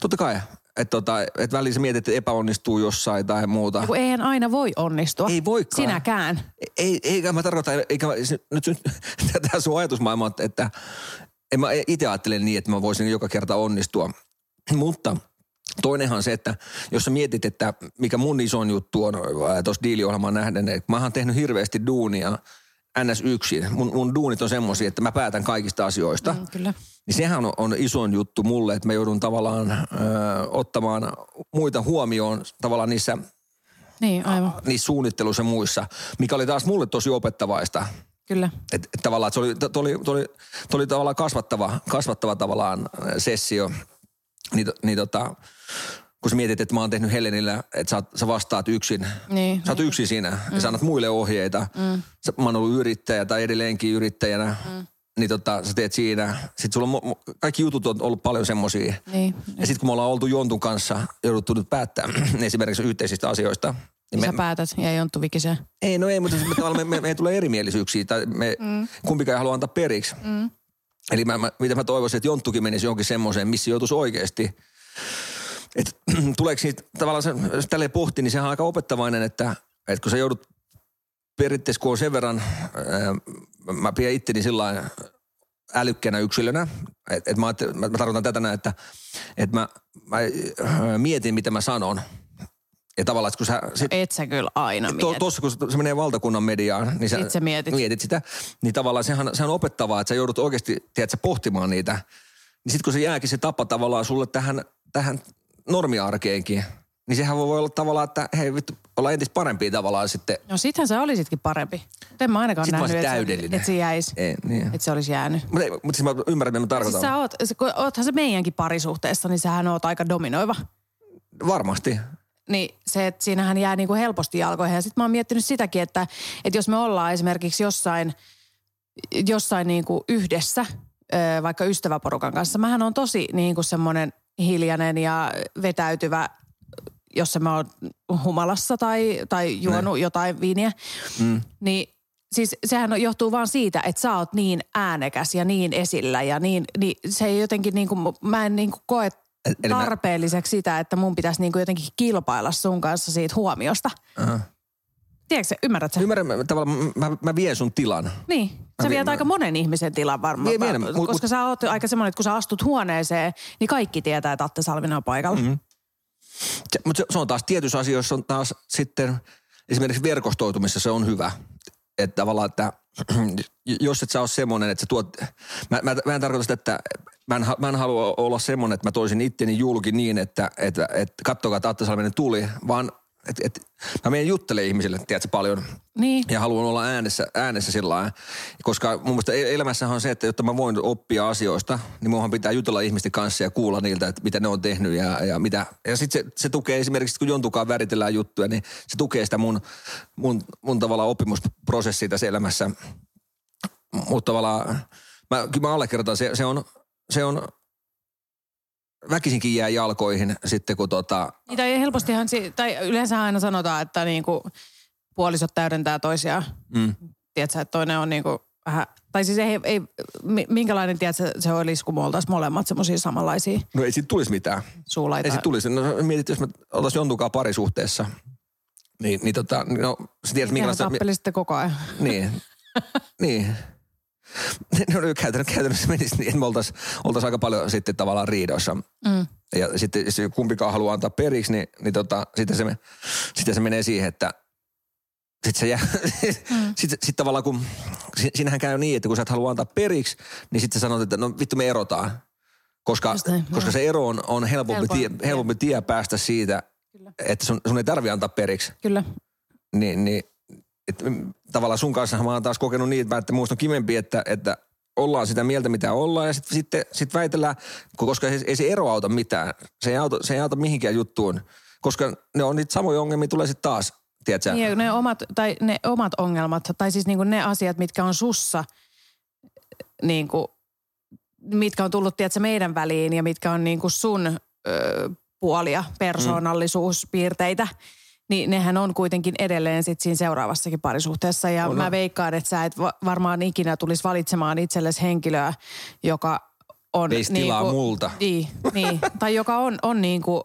totta kai, että tota, et väliin sä mietit, että epäonnistuu jossain tai muuta. Kun eihän aina voi onnistua. Ei voikaan. Sinäkään. Ei, eikä mä tarkoita, eikä mä, se- nyt nyt- tämä sun ajatusmaailma, että- että en mä itse ajattele niin, että mä voisin joka kerta onnistua. Mutta toinenhan on se, että jos sä mietit, että mikä mun isoin juttu on tuossa diiliohjelmaan nähden, että mä oon tehnyt hirveästi duunia ns yksin. Mun, mun duunit on semmoisia, että mä päätän kaikista asioista. Mm, kyllä. Niin sehän on, on isoin juttu mulle, että mä joudun tavallaan ö, ottamaan muita huomioon tavallaan niissä Niin, aivan. niissä suunnitteluissa ja muissa, mikä oli taas mulle tosi opettavaista. Kyllä. Et, et tavallaan, että se oli, to, oli, to, oli, to oli tavallaan kasvattava, kasvattava tavallaan sessio. Niin, niin tota, kun sä mietit, että mä oon tehnyt Helenillä, että sä, sä vastaat yksin. Niin. Sä oot yksin siinä mm. ja sä annat muille ohjeita. Mm. Sä, mä oon ollut yrittäjä tai edelleenkin yrittäjänä. Mm. Niin tota, sä teet siinä. Sitten sulla on, kaikki jutut on ollut paljon semmosia. Niin. Ja sitten kun me ollaan oltu Jontun kanssa, jouduttu nyt päättää esimerkiksi yhteisistä asioista. Niin Sä päätät ja Jonttu vikisee. ei, no ei, mutta me, me, me, me tulee erimielisyyksiä tai me mm. kumpikaan ei halua antaa periksi. Mm. Eli mä, mä, mitä mä toivoisin, että Jonttukin menisi johonkin semmoiseen, missä joutuisi oikeasti et, tuleeko siitä tavallaan, se, jos tälleen pohtii, niin sehän on aika opettavainen, että, että kun sä joudut periaatteessa, kun on sen verran, ää, mä pidän itteni sillä älykkäänä yksilönä, että et mä, mä, mä tarkoitan tätä näin, että et mä, mä mietin, mitä mä sanon. Ja tavallaan, että kun sä... Sit, Et sä kyllä aina to, mieti. tossa, kun se menee valtakunnan mediaan, niin sä, Sit sä mietit. mietit sitä, niin tavallaan sehän, sehän on opettavaa, että sä joudut oikeasti, tiedätkö, pohtimaan niitä. Niin sitten kun se jääkin se tapa tavallaan sulle tähän, tähän normiarkeenkin, niin sehän voi olla tavallaan, että hei vittu, olla entistä parempia tavallaan sitten. No sittenhän sä olisitkin parempi. En mä ainakaan Sit mä nähnyt, että se, täydellinen. että se jäisi. Ei, niin. Että se olisi jäänyt. Mutta mut siis mä ymmärrän, mitä mä tarkoitan. Siis sä oot, se- kun oothan se meidänkin parisuhteessa, niin sähän oot aika dominoiva. Varmasti. Niin se, että siinähän jää niinku helposti jalkoihin. Ja sitten mä oon miettinyt sitäkin, että, että jos me ollaan esimerkiksi jossain, jossain niinku yhdessä, ö, vaikka ystäväporukan kanssa. Mähän on tosi niinku semmoinen hiljainen ja vetäytyvä, jos mä oon humalassa tai, tai juonut jotain viiniä. Mm. Niin siis sehän johtuu vaan siitä, että sä oot niin äänekäs ja niin esillä ja niin, niin se ei jotenkin niinku, mä en niinku koe Eli mä- tarpeelliseksi sitä, että mun pitäisi niinku jotenkin kilpailla sun kanssa siitä huomiosta. Aha. Tiedätkö ymmärrät sä? Ymmärrän, mä, tavallaan mä, mä vien sun tilan. Niin, sä viet vien- aika monen ihmisen tilan varmaan. Vien- vien, mut- koska mut- sä oot aika semmoinen, että kun sä astut huoneeseen, niin kaikki tietää, että Atte Salvinen on paikalla. Mm-hmm. Se, mutta se, se on taas tietyissä asioissa on taas sitten, esimerkiksi verkostoitumisessa se on hyvä. Että tavallaan, että jos et sä ole semmoinen, että sä tuot, mä, mä, mä en tarkoita sitä, että mä en, mä en halua olla semmoinen, että mä toisin itteni julki niin, että, että, että kattokaa, että Atte Salminen tuli, vaan että, että mä menen juttelemaan ihmisille, tiedätkö, paljon Niin, ja haluan olla äänessä, äänessä sillä lailla. Koska mun mielestä el- elämässähän on se, että jotta mä voin oppia asioista, niin munhan pitää jutella ihmisten kanssa ja kuulla niiltä, että mitä ne on tehnyt ja, ja mitä. Ja sitten se, se, tukee esimerkiksi, kun jontukaan väritellään juttuja, niin se tukee sitä mun, mun, mun tavallaan oppimusprosessia tässä elämässä. Mutta tavallaan, mä, kyllä mä allekirjoitan, se, se on, se on väkisinkin jää jalkoihin sitten, kun tota, niin tai helpostihan, tai yleensä aina sanotaan, että niinku puolisot täydentää toisiaan. mm, Tiedätkö, että toinen on niinku vähän, tai siis ei, ei mi- minkälainen, tiedätkö, se olisi, kun me oltaisiin molemmat semmoisia samanlaisia no ei siitä tulisi mitään. suulaita. Ei se tulisi. No mietit, jos me oltaisiin jontukaan parisuhteessa, niin, niin tota, no sä tiedät minkälaista... tappelisitte koko ajan. Niin, niin. No, no käytännössä, käytännössä menisi niin, että me oltaisiin oltais aika paljon sitten tavallaan riidoissa. Mm. Ja sitten jos kumpikaan haluaa antaa periksi, niin, niin tota, sitten, se, sitten se menee siihen, että sitten se jää, mm. sitten, sitten tavallaan kun, si- siinähän käy niin, että kun sä et halua antaa periksi, niin sitten sä sanot, että no vittu me erotaan. Koska, näin, koska se ero on, on helpompi, tie, Helpompi, tie päästä siitä, Kyllä. että sun, sun ei tarvi antaa periksi. Kyllä. Niin, niin et, mm, tavallaan sun kanssa mä oon taas kokenut niin, että musta on kivempi, että, että ollaan sitä mieltä, mitä ollaan, ja sitten sit, sit väitellään, koska ei, ei se ero auta mitään. Se ei auta, se ei auta mihinkään juttuun, koska ne on niitä samoja ongelmia, tulee sitten taas, tiedätkö? Niin, ne omat, tai ne omat ongelmat, tai siis niinku ne asiat, mitkä on sussa, niinku, mitkä on tullut, tiedätkö, meidän väliin ja mitkä on niinku sun ö, puolia, persoonallisuuspiirteitä, niin nehän on kuitenkin edelleen sit siinä seuraavassakin parisuhteessa. Ja On, mä veikkaan, että sä et va- varmaan ikinä tulisi valitsemaan itsellesi henkilöä, joka on... Veisi tilaa multa. Niin, niin, tai joka on, on niinku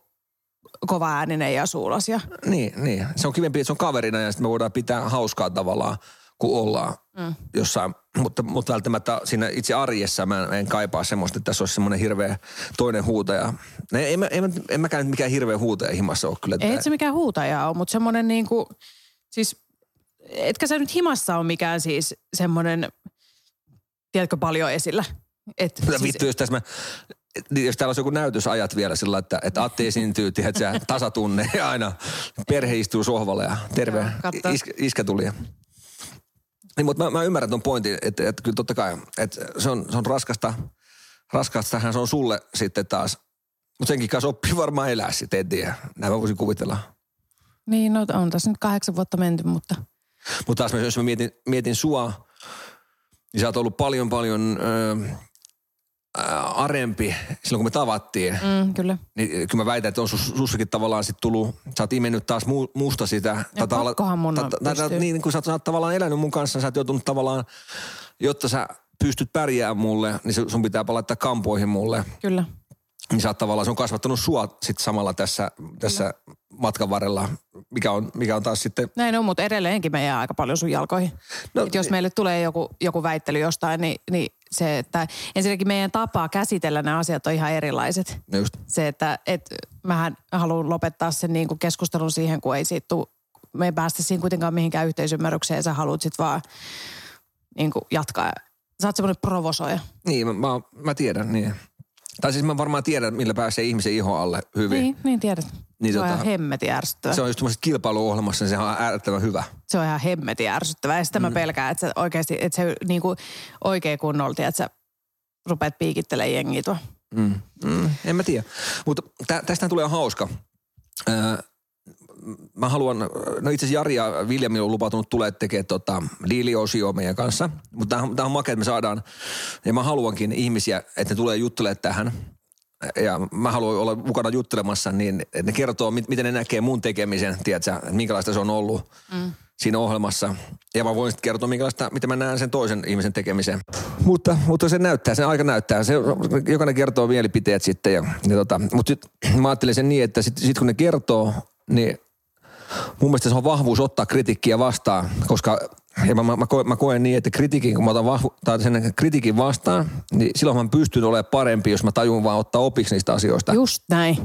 kova ääninen ja suulas ja Niin, niin. Se on kivempi, että se on kaverina ja sitten me voidaan pitää hauskaa tavallaan, kun ollaan mm. jossain. Mutta, mutta välttämättä siinä itse arjessa mä en, en kaipaa semmoista, että tässä olisi semmoinen hirveä toinen huutaja. En, en, mä- en mäkään nyt mikään hirveä huutaja himassa ole kyllä. että- Ei se mikään huutaja ole, mutta semmoinen niinku, siis etkä sä nyt himassa ole mikään siis semmoinen, tiedätkö, paljon esillä. Et, siis, vittu, jos tässä mä, niin jos täällä olisi joku näytösajat vielä sillä, että, että Atte esiintyy, tiedätkö, tasatunne ja aina perhe istuu sohvalle ja terve Joo, iskä, iskä tuli. Niin, mutta mä, mä ymmärrän ton pointin, että, että kyllä totta kai, että se on, se on raskasta, raskastahan se on sulle sitten taas. Mutta senkin kanssa oppii varmaan elää sitten, en tiedä. Näin mä voisin kuvitella. Niin, no on tässä nyt kahdeksan vuotta menty, mutta Mutta taas jos mä mietin, mietin sua, niin sä oot ollut paljon paljon ö, ää, arempi silloin kun me tavattiin. mm, kyllä. Niin kyllä mä väitän, että on sus, sussakin tavallaan sit tullut, sä oot imennyt taas mu, musta sitä. Ja pakkohan mun ta, ta, ta, pystyä. niin, kun sä oot, sä oot tavallaan elänyt mun kanssa, sä oot joutunut tavallaan, jotta sä pystyt pärjäämään mulle, niin sun pitää laittaa kampoihin mulle. Kyllä. niin sä oot tavallaan, se on kasvattanut sua sitten samalla tässä, tässä matkan varrella, mikä on, mikä on taas sitten, Näin on, mutta edelleenkin me jää aika paljon sun jalkoihin. No, No, Et jos meille tulee joku, joku väittely jostain, niin, niin se, että ensinnäkin meidän tapaa käsitellä nämä asiat on ihan erilaiset. no just, Se, että et, mähän haluan lopettaa sen niin kuin keskustelun siihen, kun ei siitä tuu, me ei päästä siinä kuitenkaan mihinkään yhteisymmärrykseen ja sä haluat sit vaan niin kuin jatkaa. Sä oot semmoinen provosoija. niin mä, mä, mä tiedän, niin. Tai siis mä varmaan tiedän, millä pääsee ihmisen iho alle hyvin. Niin, niin tiedät. Niin se on tota- ihan hemmetin ärsyttävää. Se on just tuommoisessa kilpailuohjelmassa, niin se on äärettömän hyvä. se on ihan hemmetin ärsyttävää. Ja sitä mä pelkään, että sä oikeasti, että se niin kuin oikein kunnolti, että sä rupeat piikittelemään jengiä tuo. Mm. Mm, en mä tiedä. Mutta tä, tästähän tulee hauska. Öö, mä haluan, no itse asiassa Jari ja Viljami on lupautunut tulee tekemään tota diiliosioa meidän kanssa. Mutta tämä on, makea, että me saadaan, ja mä haluankin ihmisiä, että ne tulee juttelemaan tähän. Ja mä haluan olla mukana juttelemassa, niin että ne kertoo, mit- miten ne näkee mun tekemisen, tiedätkö, että minkälaista se on ollut mm. siinä ohjelmassa. Ja mä voin sitten kertoa, minkälaista, miten mä näen sen toisen ihmisen tekemisen. Mutta, mutta se näyttää, se aika näyttää. Se, jokainen kertoo mielipiteet sitten. Ja, ja tota, mutta sit, mä ajattelin sen niin, että sitten sit kun ne kertoo, niin mun mielestä se on vahvuus ottaa kritiikkiä vastaan, koska ja mä, mä, mä, koen, mä koen niin, että kritiikin, kun mä otan vahvu, tai sen kritiikin vastaan, niin silloin mä pystyn olemaan parempi, jos mä tajun vaan ottaa opiksi niistä asioista. Just näin.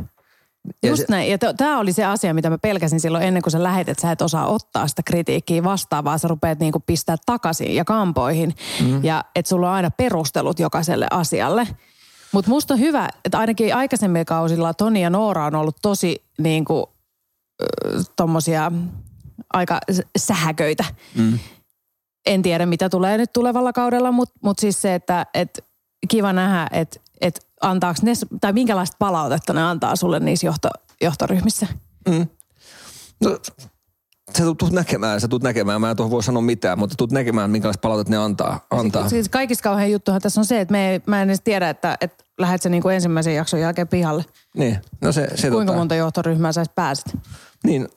Ja Just se- näin. Ja tämä oli se asia, mitä mä pelkäsin silloin ennen kuin sä lähet, että sä et osaa ottaa sitä kritiikkiä vastaan, vaan sä rupeat niinku pistää takaisin ja kampoihin. Mm. Ja että sulla on aina perustelut jokaiselle asialle. Mutta musta on hyvä, että ainakin aikaisemmilla kausilla Toni ja Noora on ollut tosi niinku, ö, tommosia aika s- sähköitä. Mm. En tiedä, mitä tulee nyt tulevalla kaudella, mutta mut siis se, että et kiva nähdä, että et antaako ne, tai minkälaista palautetta ne antaa sulle niissä johto, johtoryhmissä. No, sä tulet näkemään, sä tulet näkemään, mä en tuohon voi sanoa mitään, mutta tulet näkemään, minkälaista palautetta ne antaa. antaa. Siis kaikista kauhean juttuhan tässä on se, että me ei, mä en edes tiedä, että, että lähdet sä niinku ensimmäisen jakson jälkeen pihalle. Niin, no se, se Kuinka tota, monta johtoryhmää sä pääset? Niin,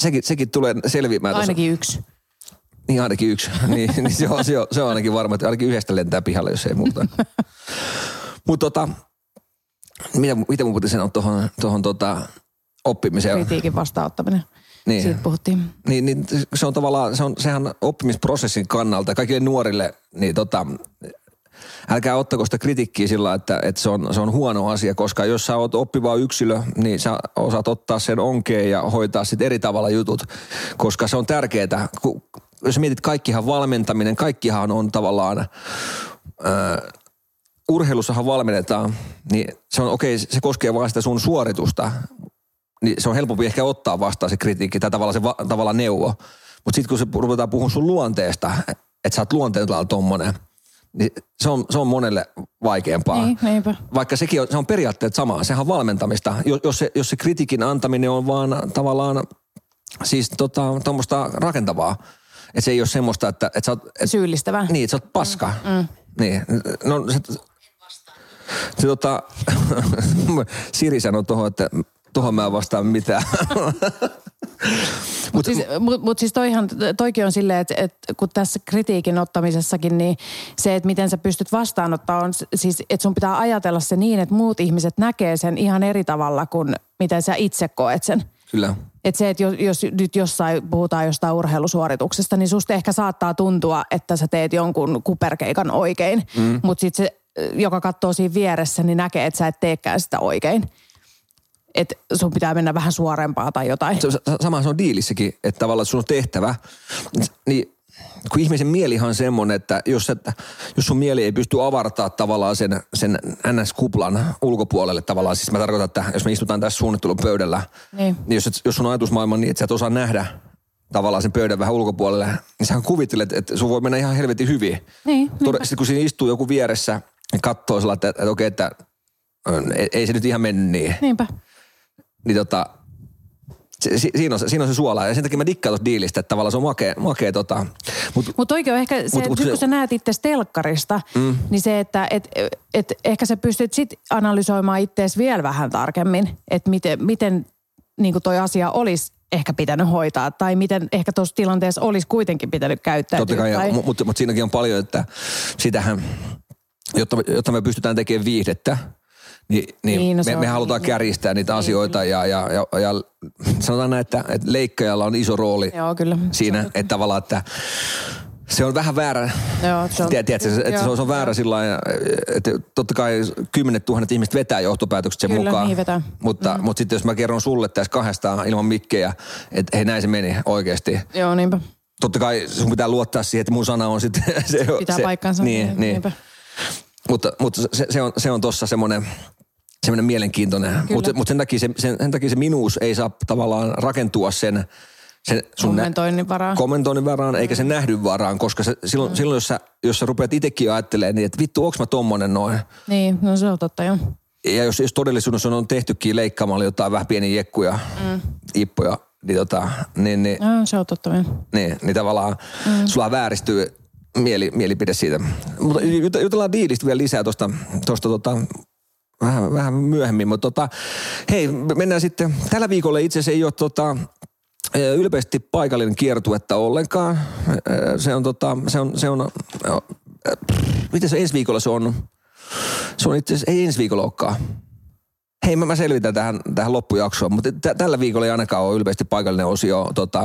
sekin, sekin tulee selviämään. tuossa. Ainakin yksi. Niin ainakin yksi. niin, niin se, on, se, on, se on ainakin varma, että ainakin yhdestä lentää pihalle, jos ei muuta. Mutta tota, mitä, mitä mun piti sanoa tuohon tohon, tota, oppimiseen? Kritiikin vastaanottaminen. Niin. Siitä puhuttiin. Niin, niin se on tavallaan, se on, sehän oppimisprosessin kannalta kaikille nuorille, niin tota, älkää ottako sitä kritiikkiä sillä, että, että se, on, se on huono asia, koska jos sä oot oppiva yksilö, niin sä osaat ottaa sen onkeen ja hoitaa sitten eri tavalla jutut, koska se on tärkeää. Jos mietit kaikkihan valmentaminen, kaikkihan on tavallaan, äh, urheilussahan valmennetaan, niin se on okei, se koskee vain sitä sun suoritusta, niin se on helpompi ehkä ottaa vastaan se kritiikki tai tavallaan se va, tavallaan neuvo. Mutta sitten kun se ruvetaan puhumaan sun luonteesta, että sä oot luonteeltaan tommonen, niin se on, se on monelle vaikeampaa. Niin. Vaikka sekin on, se on periaatteet sama, sehän on valmentamista. Jos, jos, se, jos se kritiikin antaminen on vaan tavallaan siis tota, tuommoista rakentavaa, että se ei ole semmoista, että, että sä oot, et, Syyllistävää. niin, että sä oot paska. Mm. Niin. No, se, se tota, Siri sanoi tuohon, että tuohon mä en vastaa mitään. Mutta siis, mut, mut siis toihan, toikin on silleen, että, että kun tässä kritiikin ottamisessakin, niin se, että miten sä pystyt vastaanottaa on siis, että sun pitää ajatella se niin, että muut ihmiset näkee sen ihan eri tavalla kuin miten sä itse koet sen. Kyllä. Että se, että jos, jos nyt jossain puhutaan jostain urheilusuorituksesta, niin susta ehkä saattaa tuntua, että sä teet jonkun kuperkeikan oikein. Mm. Mutta sitten se, joka katsoo siinä vieressä, niin näkee, että sä et teekään sitä oikein. Että sun pitää mennä vähän suorempaa tai jotain. Sama se on diilissäkin, että tavallaan sun on tehtävä. Niin kun ihmisen mielihan on semmoinen, että jos, et, jos sun mieli ei pysty avartaa tavallaan sen, sen NS-kuplan ulkopuolelle tavallaan, siis mä tarkoitan, että jos me istutaan tässä suunnittelupöydällä, Niin. niin jos, jos sun ajatusmaailma on niin, että sä et osaa nähdä tavallaan sen pöydän vähän ulkopuolelle, niin sä kuvittelet, että sun voi mennä ihan helvetin hyvin. Niin, Tod- Sitten kun siinä istuu joku vieressä, niin katsoo sillä, että, että, että okei, että ei, ei se nyt ihan mennyt niin Niinpä. Niin tota, si, si, siinä, on se, siinä on se suola. Ja sen takia mä dikkaan tuosta diilistä, että tavallaan se on makea, makea tota. Mutta Mutta oikein on ehkä se, Mut- mut, mut nyt se- kun sä näet itse telkkarista, mm. niin se, että et, et ehkä sä pystyt sit analysoimaan ittees vielä vähän tarkemmin, että miten, miten niin toi asia olisi ehkä pitänyt hoitaa, tai miten ehkä tuossa tilanteessa olisi kuitenkin pitänyt käyttäytyä. totta kai, tai, mutta mut, mut siinäkin on paljon, että sitähän, jotta, jotta me pystytään tekemään viihdettä, Niin, niin, Niin, no me, me on- halutaan niin. kärjistää niitä asioita ja, ja, ja, ja sanotaan näin, että, että leikkajalla on iso rooli Joo, kyllä. siinä, että tavallaan, että se on vähän väärä, Joo, se on- Tiedät- tiedätkö, että se on, se on joo, väärä joo. sillä lailla, että totta kai kymmenet tuhannet ihmiset vetää johtopäätökset sen Kyllä, mukaan. niin vetää. Mutta, mm. mutta sitten jos mä kerron sulle tässä kahdestaan ilman mikkejä, että hei näin se meni oikeasti. Joo, niinpä. Totta kai sun pitää luottaa siihen, että mun sana on sitten se. Pitää se, paikkansa. Niin, niin. Niinpä. Mutta, mutta se, se, on, se on tossa semmoinen semmoinen mielenkiintoinen. Mutta mut sen, takia se, sen, sen takia se minuus ei saa tavallaan rakentua sen, sen sun Kommentoinnin varaan. kommentoinnin varaan, eikä se nähdyn varaan, koska se, silloin, mm. silloin jos, sä, jos sä rupeat itsekin ajattelemaan niin, että vittu, onks mä tommonen noin? Niin, no se on totta joo. Ja jos, jos todellisuudessa on tehtykin leikkaamalla jotain vähän pieniä jekkuja, mm. ippoja, niin, tota, niin, niin, No, se on totta joo. niin, niin tavallaan mm. sulla vääristyy mieli, mielipide siitä. Mutta jut- jutellaan diilistä vielä lisää tuosta tosta, tota, vähän, vähän myöhemmin. Mutta tota, hei, mennään sitten. Tällä viikolla itse asiassa ei ole tota, ö, ylpeästi paikallinen kiertuetta ollenkaan. Ö, Se on, tota, se on, se on ö, miten se ensi viikolla se on? Se on itse asiassa, ei ensi viikolla olekaan. Hei, mä, mä selvitän tähän, tähän loppujaksoon, mutta t- tällä viikolla ei ainakaan ole ylpeästi paikallinen osio, tota,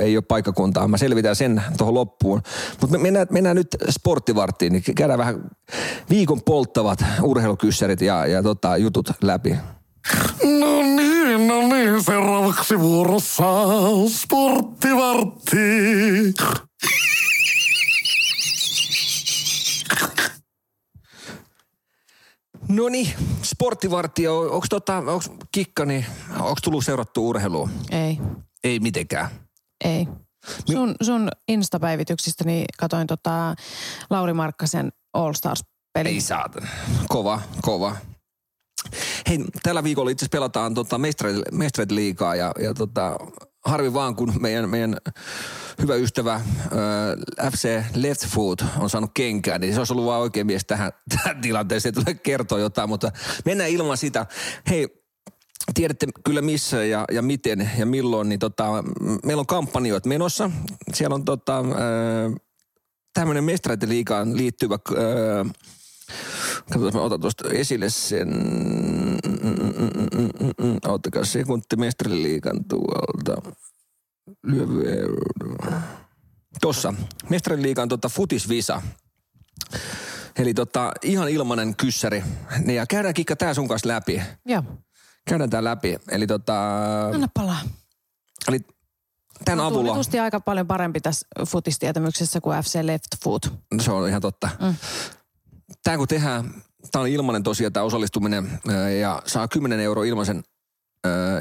ei ole paikkakuntaa. Mä selvitän sen tuohon loppuun. Mutta me mennään, mennään nyt sporttivarttiin, niin käydään vähän viikon polttavat urheilukyssärit ja, ja tota, jutut läpi. No niin, no niin, seuraavaksi vuorossa sporttivartti. No niin, sporttivartio, onko tota, onks Kikka, niin onko tullut seurattu urheilua? Ei, Ei mitenkään. ei. Sun, sun Insta-päivityksistä niin katoin tota Lauri Markkasen All Stars-peli. Ei saata. Kova, kova. Hei, tällä viikolla itse pelataan tota mestareiden, mestareiden liigaa ja, ja tota, harvi vaan, kun meidän, meidän hyvä ystävä äh, FC Left Foot on saanut kenkää, niin se olisi ollut vaan oikein mies tähän, tähän tilanteeseen. Tulee kertoa jotain, mutta mennään ilman sitä. Hei, tiedätte kyllä missä ja, ja miten ja milloin, niin tota, meillä on kampanjoita menossa. Siellä on tota, äh, tämmöinen mestareiden liigaan liittyvä äh, Katsotaan, mä otan tuosta esille sen. Ottakaa sekunti mestariliikan tuolta. Lyö- Tossa. Mestariliikan tota futisvisa. Eli tota, ihan ilmanen kyssäri. Niin Ja käydään kikka tää sun kanssa läpi. Joo, Käydään tää läpi. Eli tota, anna palaa. eli tämän avulla, Tunnetusti aika paljon parempi tässä futistietämyksessä kuin FC Left Foot. se on ihan totta. Mm. Tämä kun tehdään, tämä on ilmainen tosiaan tämä osallistuminen ja saa 10 euroa ilmaisen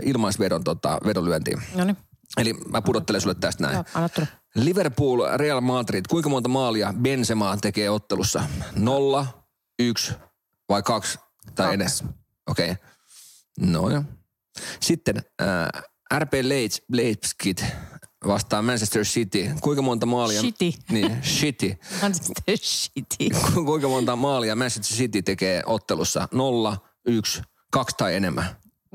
ilmaisvedon tota, vedonlyöntiin. No niin, Eli mä pudottelen sulle tästä näin. joo, anna tulla. Liverpool, Real Madrid, kuinka monta maalia Benzema tekee ottelussa? Nolla, yksi vai kaksi tai Kaksi. enemmän? Okei. Okay. No joo. Sitten äh, RP Leipzig vastaan Manchester City. Kuinka monta maalia? Shitty. Niin, City. Manchester City. Ku- kuinka monta maalia Manchester City tekee ottelussa? Nolla, yksi, kaksi tai enemmän.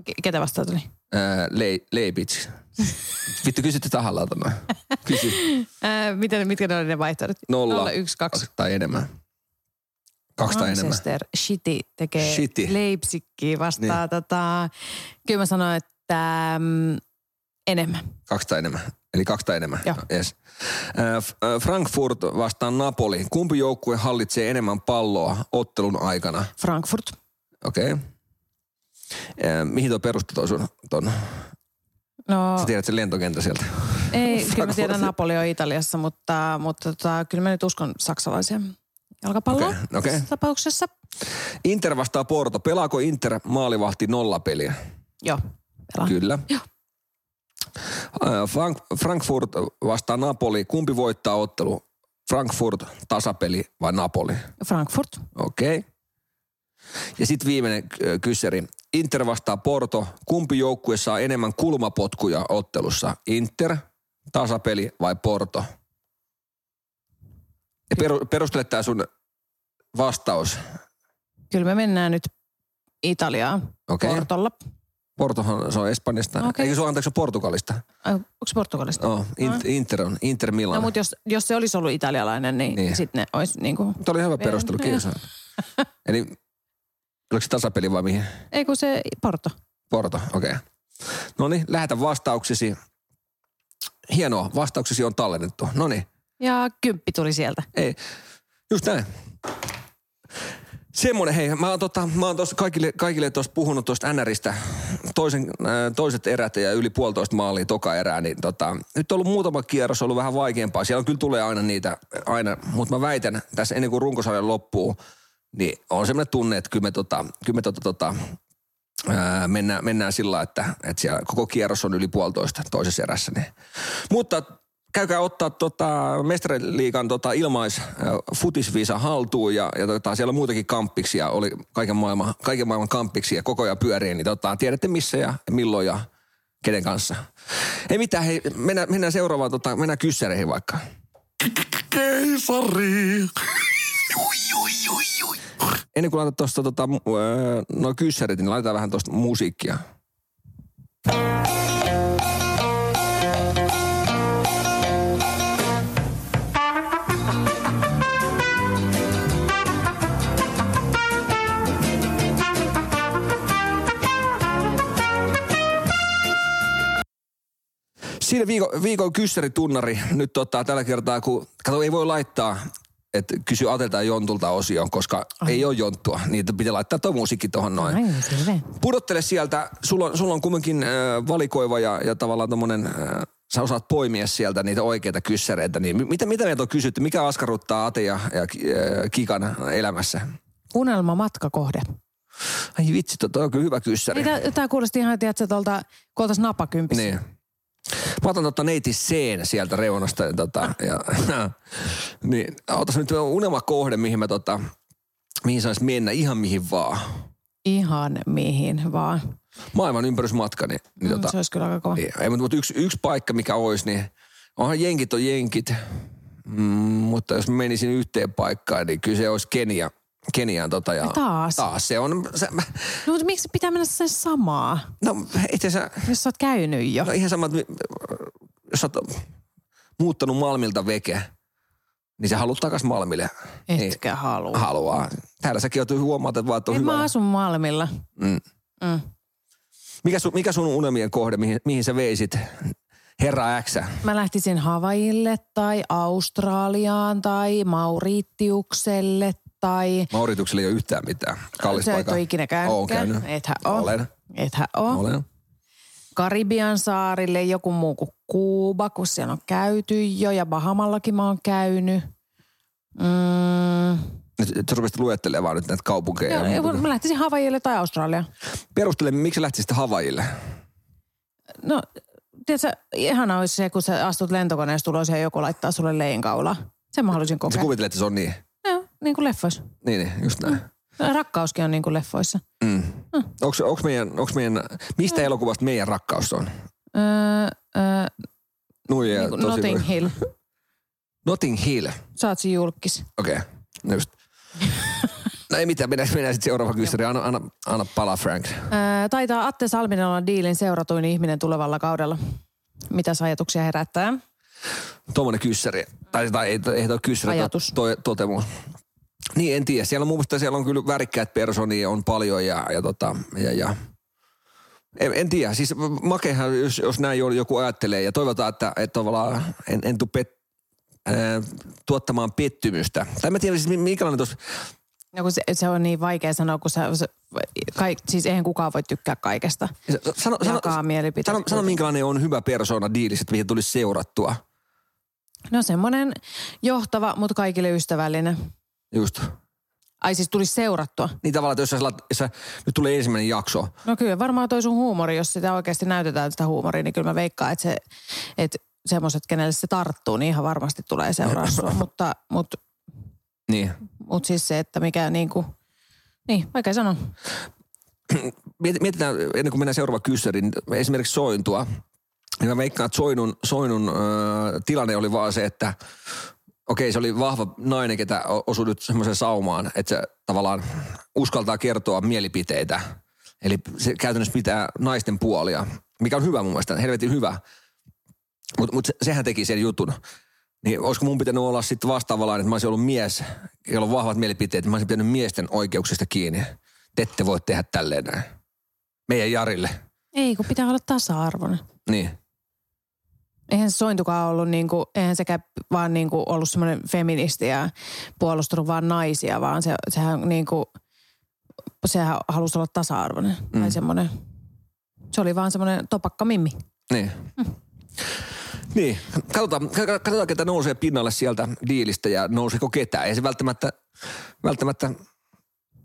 Ke- Ketä vastaan tuli? Ää, Le- Leipzig. Vittu, kysytte tahallaan tämä. Kysy. Ää, miten, mitkä ne oli ne vaihtoehdot? Nolla, Nolla, yksi, kaksi. tai enemmän. Kaksi tai enemmän. Manchester City tekee City. Leipzigia vastaan. Niin. Tota, kyllä mä sanoin, että mm, enemmän. Kaksi tai enemmän. Eli kaksi tai enemmän. Joo. Yes. F- ää, Frankfurt vastaan Napoli. Kumpi joukkue hallitsee enemmän palloa ottelun aikana? Frankfurt. Okei. Okay. Mihin tuo perustuu tuo sun ton? No Sä tiedät sen lentokenttä sieltä. ei, kyllä mä tiedän Napoli on Italiassa, mutta, mutta tota, kyllä mä nyt uskon saksalaisia jalkapalloa Okei, okei. tässä tapauksessa. Inter vastaa Porto. Pelaako Inter maalivahti nollapeliä? Joo, pelaan. Kyllä. Joo. Ää, Frank, Frankfurt vastaa Napoli. Kumpi voittaa ottelu? Frankfurt, tasapeli vai Napoli? Frankfurt. Okei. Okay. Ja sitten viimeinen ö, kyssäri. Inter vastaa Porto. Kumpi joukkue saa enemmän kulmapotkuja ottelussa? Inter, tasapeli vai Porto? Ja peru, perustele tämä sun vastaus. Kyllä me mennään nyt Italiaan. Okei. Okay. Portolla. Portohan se on Espanjasta. Okay. Eikö se ole anteeksi Portugalista? Onko se Portugalista? No, Inter, Inter on. Inter Milan. No mutta jos, jos se olisi ollut italialainen, niin, Niin. sitten ne olisi niin kuin... Tämä oli hyvä perustelu, kiitos. Eli Oliko se tasapeli vai mihin? Ei kun se Porto. Porto, okei. Okay. No niin, lähetä vastauksesi. Hienoa, vastauksesi on tallennettu. No niin, Ja kymppi tuli sieltä. ei, just näin. Semmoinen, hei, mä oon, tota, mä oon tossa kaikille, kaikille tuossa puhunut tuosta NRistä, toisen, äh, toiset erät ja yli puolitoista maalia toka erää, niin tota, nyt on ollut muutama kierros ollut vähän vaikeampaa. Siellä on kyllä tulee aina niitä, aina, mutta mä väitän tässä ennen kuin runkosarja loppuu, niin on semmoinen tunne, että kyllä me, tota, kyllä me tota, tota, ää, mennään, mennään sillä että, että siellä koko kierros on yli puolitoista toisessa erässä. Niin. Mutta käykää ottaa tota Mestariliigan tota ilmais äh, futisviisa haltuun ja, ja tota, siellä on muitakin kamppiksia, oli kaiken maailman, kaiken maailman kamppiksia koko ajan pyörii, niin tota, tiedätte missä ja milloin ja kenen kanssa. Ei mitään, hei, mennään, mennään seuraavaan, tota, mennään kyssäreihin vaikka. Keisari. Ennen kuin laitat tuosta tota, öö, noin kyssärit, niin laitetaan vähän tuosta musiikkia. Siinä viikon, viikon kyssäritunnari nyt tota, tällä kertaa, kun kato ei voi laittaa, että kysy Atelta ja Jontulta osioon, koska Ai. ei ole jonttua. Niitä pitää laittaa tuo musiikki tuohon noin. Ai, selvä. Pudottele sieltä, sulla on, sulla on kumminkin äh, valikoiva ja, ja tavallaan tommonen, äh, sä osaat poimia sieltä niitä oikeita kyssäreitä. Niin mi- mitä, mitä meiltä on kysytty? Mikä askarruttaa Ate ja, ja äh, Kikan elämässä? Unelma matkakohde. Ai vitsi, toi on kyllä hyvä kyssäri. Tämä, kuulosti ihan, tiedätkö, tuolta, kun napakympissä. Niin. Mä otan tota neiti C sieltä reunasta. Ja, tota, ja, niin, otas nyt unelmakohde, mihin mä tota, mihin sais mennä, ihan mihin vaan. Ihan mihin vaan. Maailman ympärysmatka, niin, niin Mm, tota, se olisi kyllä aika kova. ei, ei, mutta, yksi, yksi paikka, mikä olisi, niin onhan jenkit on jenkit. Mm, mutta jos menisin yhteen paikkaan, niin kyllä se olisi Kenia. Keniaan tota ja, Ja taas? Taas se on, se, mä- No mutta miksi pitää mennä sen samaa, no itse asiassa, jos sä oot käynyt jo? no ihan sama, että jos sä oot muuttanut Malmilta veke, niin sä haluat takas Malmille. Niin, Etkä halua. haluaa. Täällä säkin oot huomaat, että vaan, että on En hyvä. mä asun Malmilla. Mm. Mm. Mikä, sun, mikä sun unelmien kohde, mihin, mihin sä veisit herra X? Mä lähtisin Havaille tai Australiaan tai Mauritiukselle tai... Maurituksella ei ole yhtään mitään. Kallis Sä et paikka. ole ikinä käynytkään. Oon käynyt. Ethän oo. Olen. Ethän oo. Olen. Karibian saarille joku muu kuin Kuuba, kun siellä on käyty jo ja Bahamallakin mä oon käynyt. Mm, Nyt, sä rupesit luettelemaan nyt näitä kaupunkeja. ja, ja ja, muuta. mä lähtisin Havaijille tai Australiaan. Perustele, miksi sä lähtisit Havaijille? No, tiedätkö, ihana olisi se, kun sä astut lentokoneesta ulos ja joku laittaa sulle leinkaulaa. Sen mä haluaisin Sä kokea. kuvittelet, että se on niin. Niin kuin leffoissa. Niin, niin just näin. Rakkauskin on niin kuin leffoissa. Mm. Onks, onks meidän, onks meidän, mistä elokuvasta meidän rakkaus on? Öö, öö, Nuija, niin kuin tosi Notting voi- Hill. Notting Hill. Oot siinä julkis. Okei, okay. just. No ei mitään, mennään, mennään sitten seuraava kysymys. Anna, anna, anna palaa Frank. Öö, taitaa Atte Salminen olla diilin seuratuin ihminen tulevalla kaudella. Mitäs ajatuksia herättää? Tuommoinen kyssäri. Tai, tai ei, ei toi kyssäri, Ajatus. To, to, totemus. Niin, en tiedä. Siellä on mun mielestä siellä on kyllä värikkäät personia on paljon ja, ja, tota, ja, ja en, en tiedä. Siis makehan, jos, jos näin jo- joku ajattelee ja toivotaan, että, että tavallaan en, en tuu pet, tuottamaan pettymystä. Tai mä tiedän siis mi- minkälainen tuossa, No kun se, se on niin vaikea sanoa, kun sä, se, kaik, siis eihän kukaan voi tykkää kaikesta. sano, sano, sano, sano minkälainen on hyvä persona diilissä, että mihin tulisi seurattua. No semmoinen johtava, mutta kaikille ystävällinen. Just. Ai siis tulisi seurattua. Niin tavallaan, että jos sä, jos sä, nyt tulee ensimmäinen jakso, No kyllä varmaan toi sun huumori, jos sitä oikeasti näytetään sitä huumoria, niin kyllä mä veikkaan, että se, että semmoiset, kenelle se tarttuu, niin ihan varmasti tulee seuraa sua. mutta, mutta, niin mutta siis se, että mikä niin kuin, niin, vaikea sanoa. Miet- mietitään, ennen kuin mennään seuraava kyssäri, niin esimerkiksi sointua. Niin mä veikkaan, että soinun, soinun äh, tilanne oli vaan se, että okei, se oli vahva nainen, ketä osui nyt semmoiseen saumaan, että se tavallaan uskaltaa kertoa mielipiteitä. Eli se käytännössä pitää naisten puolia, mikä on hyvä mun mielestä, helvetin hyvä. Mutta mut se, sehän teki sen jutun. Niin olisiko mun pitänyt olla sitten vastaavalla, että mä olisin ollut mies, jolla on vahvat mielipiteet, että mä olisin pitänyt miesten oikeuksista kiinni. te ette voi tehdä tälleen näin. Meidän Jarille. Ei, kun pitää olla tasa-arvoinen. Niin. Eihän se Sointukaan ollut niinku, eihän sekä vaan niinku ollut semmoinen feministi ja puolustanut vaan naisia, vaan se, sehän niinku, sehän halusi olla tasa-arvoinen. Mm. Tai semmoinen, se oli vaan semmoinen topakka mimmi. Niin. Niin, katsotaan, katsotaan, ketä nousee pinnalle sieltä diilistä ja nouseeko ketään. Ei se välttämättä, välttämättä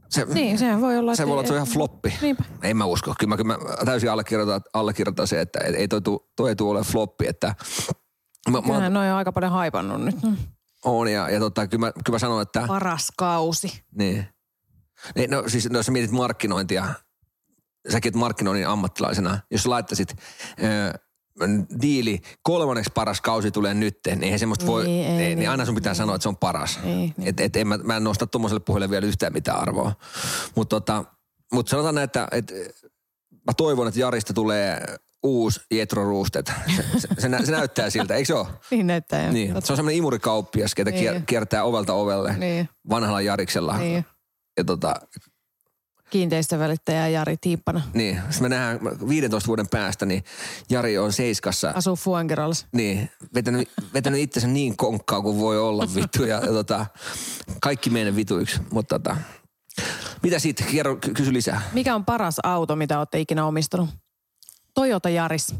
se, Niin, sehän voi olla. se voi olla, että se on ihan floppi. Niinpä. En mä usko. Kyllä mä, kyllä mä täysin allekirjoitan, allekirjoitan se, että ei toi, tuu, toi ei tule ole floppi. Että mä, Kyllähän mä noi on aika paljon haipannut nyt. No. oon ja, ja tota, kyllä, mä, kyllä mä sanon, että... Paras kausi. Niin. Niin, no siis no, jos sä mietit markkinointia, säkin oot markkinoinnin ammattilaisena, jos laittaisit diili, kolmanneksi paras kausi tulee nyt, niin eihän semmoista voi, Niin, ei, niin, niin, niin. aina sun pitää sanoa, että se on paras. Niin, niin. Et, et, en mä, mä en nosta tuommoiselle puheelle vielä yhtään mitään arvoa. Mutta tota, mut sanotaan näin, että et, mä toivon, että Jarista tulee uusi Jetro Roosted. Se, se, se, nä, se näyttää siltä, eikö se ole? Niin näyttää jo. Niin, se on semmoinen imurikauppias, ketä Niin. kier, kiertää ovelta ovelle Niin. vanhalla Jariksella. Niin. Ja tota, Kiinteistövälittäjä Jari Tiippana. Niin, jos me nähdään 15 vuoden päästä, niin Jari on Seiskassa, Asuu Fuengeralassa. niin, vetänyt, vetänyt itsensä niin konkkaa kuin voi olla vittu ja, ja tota, kaikki meidän vituiksi. Mutta tota, mitä sitten? Kerro, ky- kysy lisää. Mikä on paras auto, mitä olette ikinä omistanut? Toyota Yaris.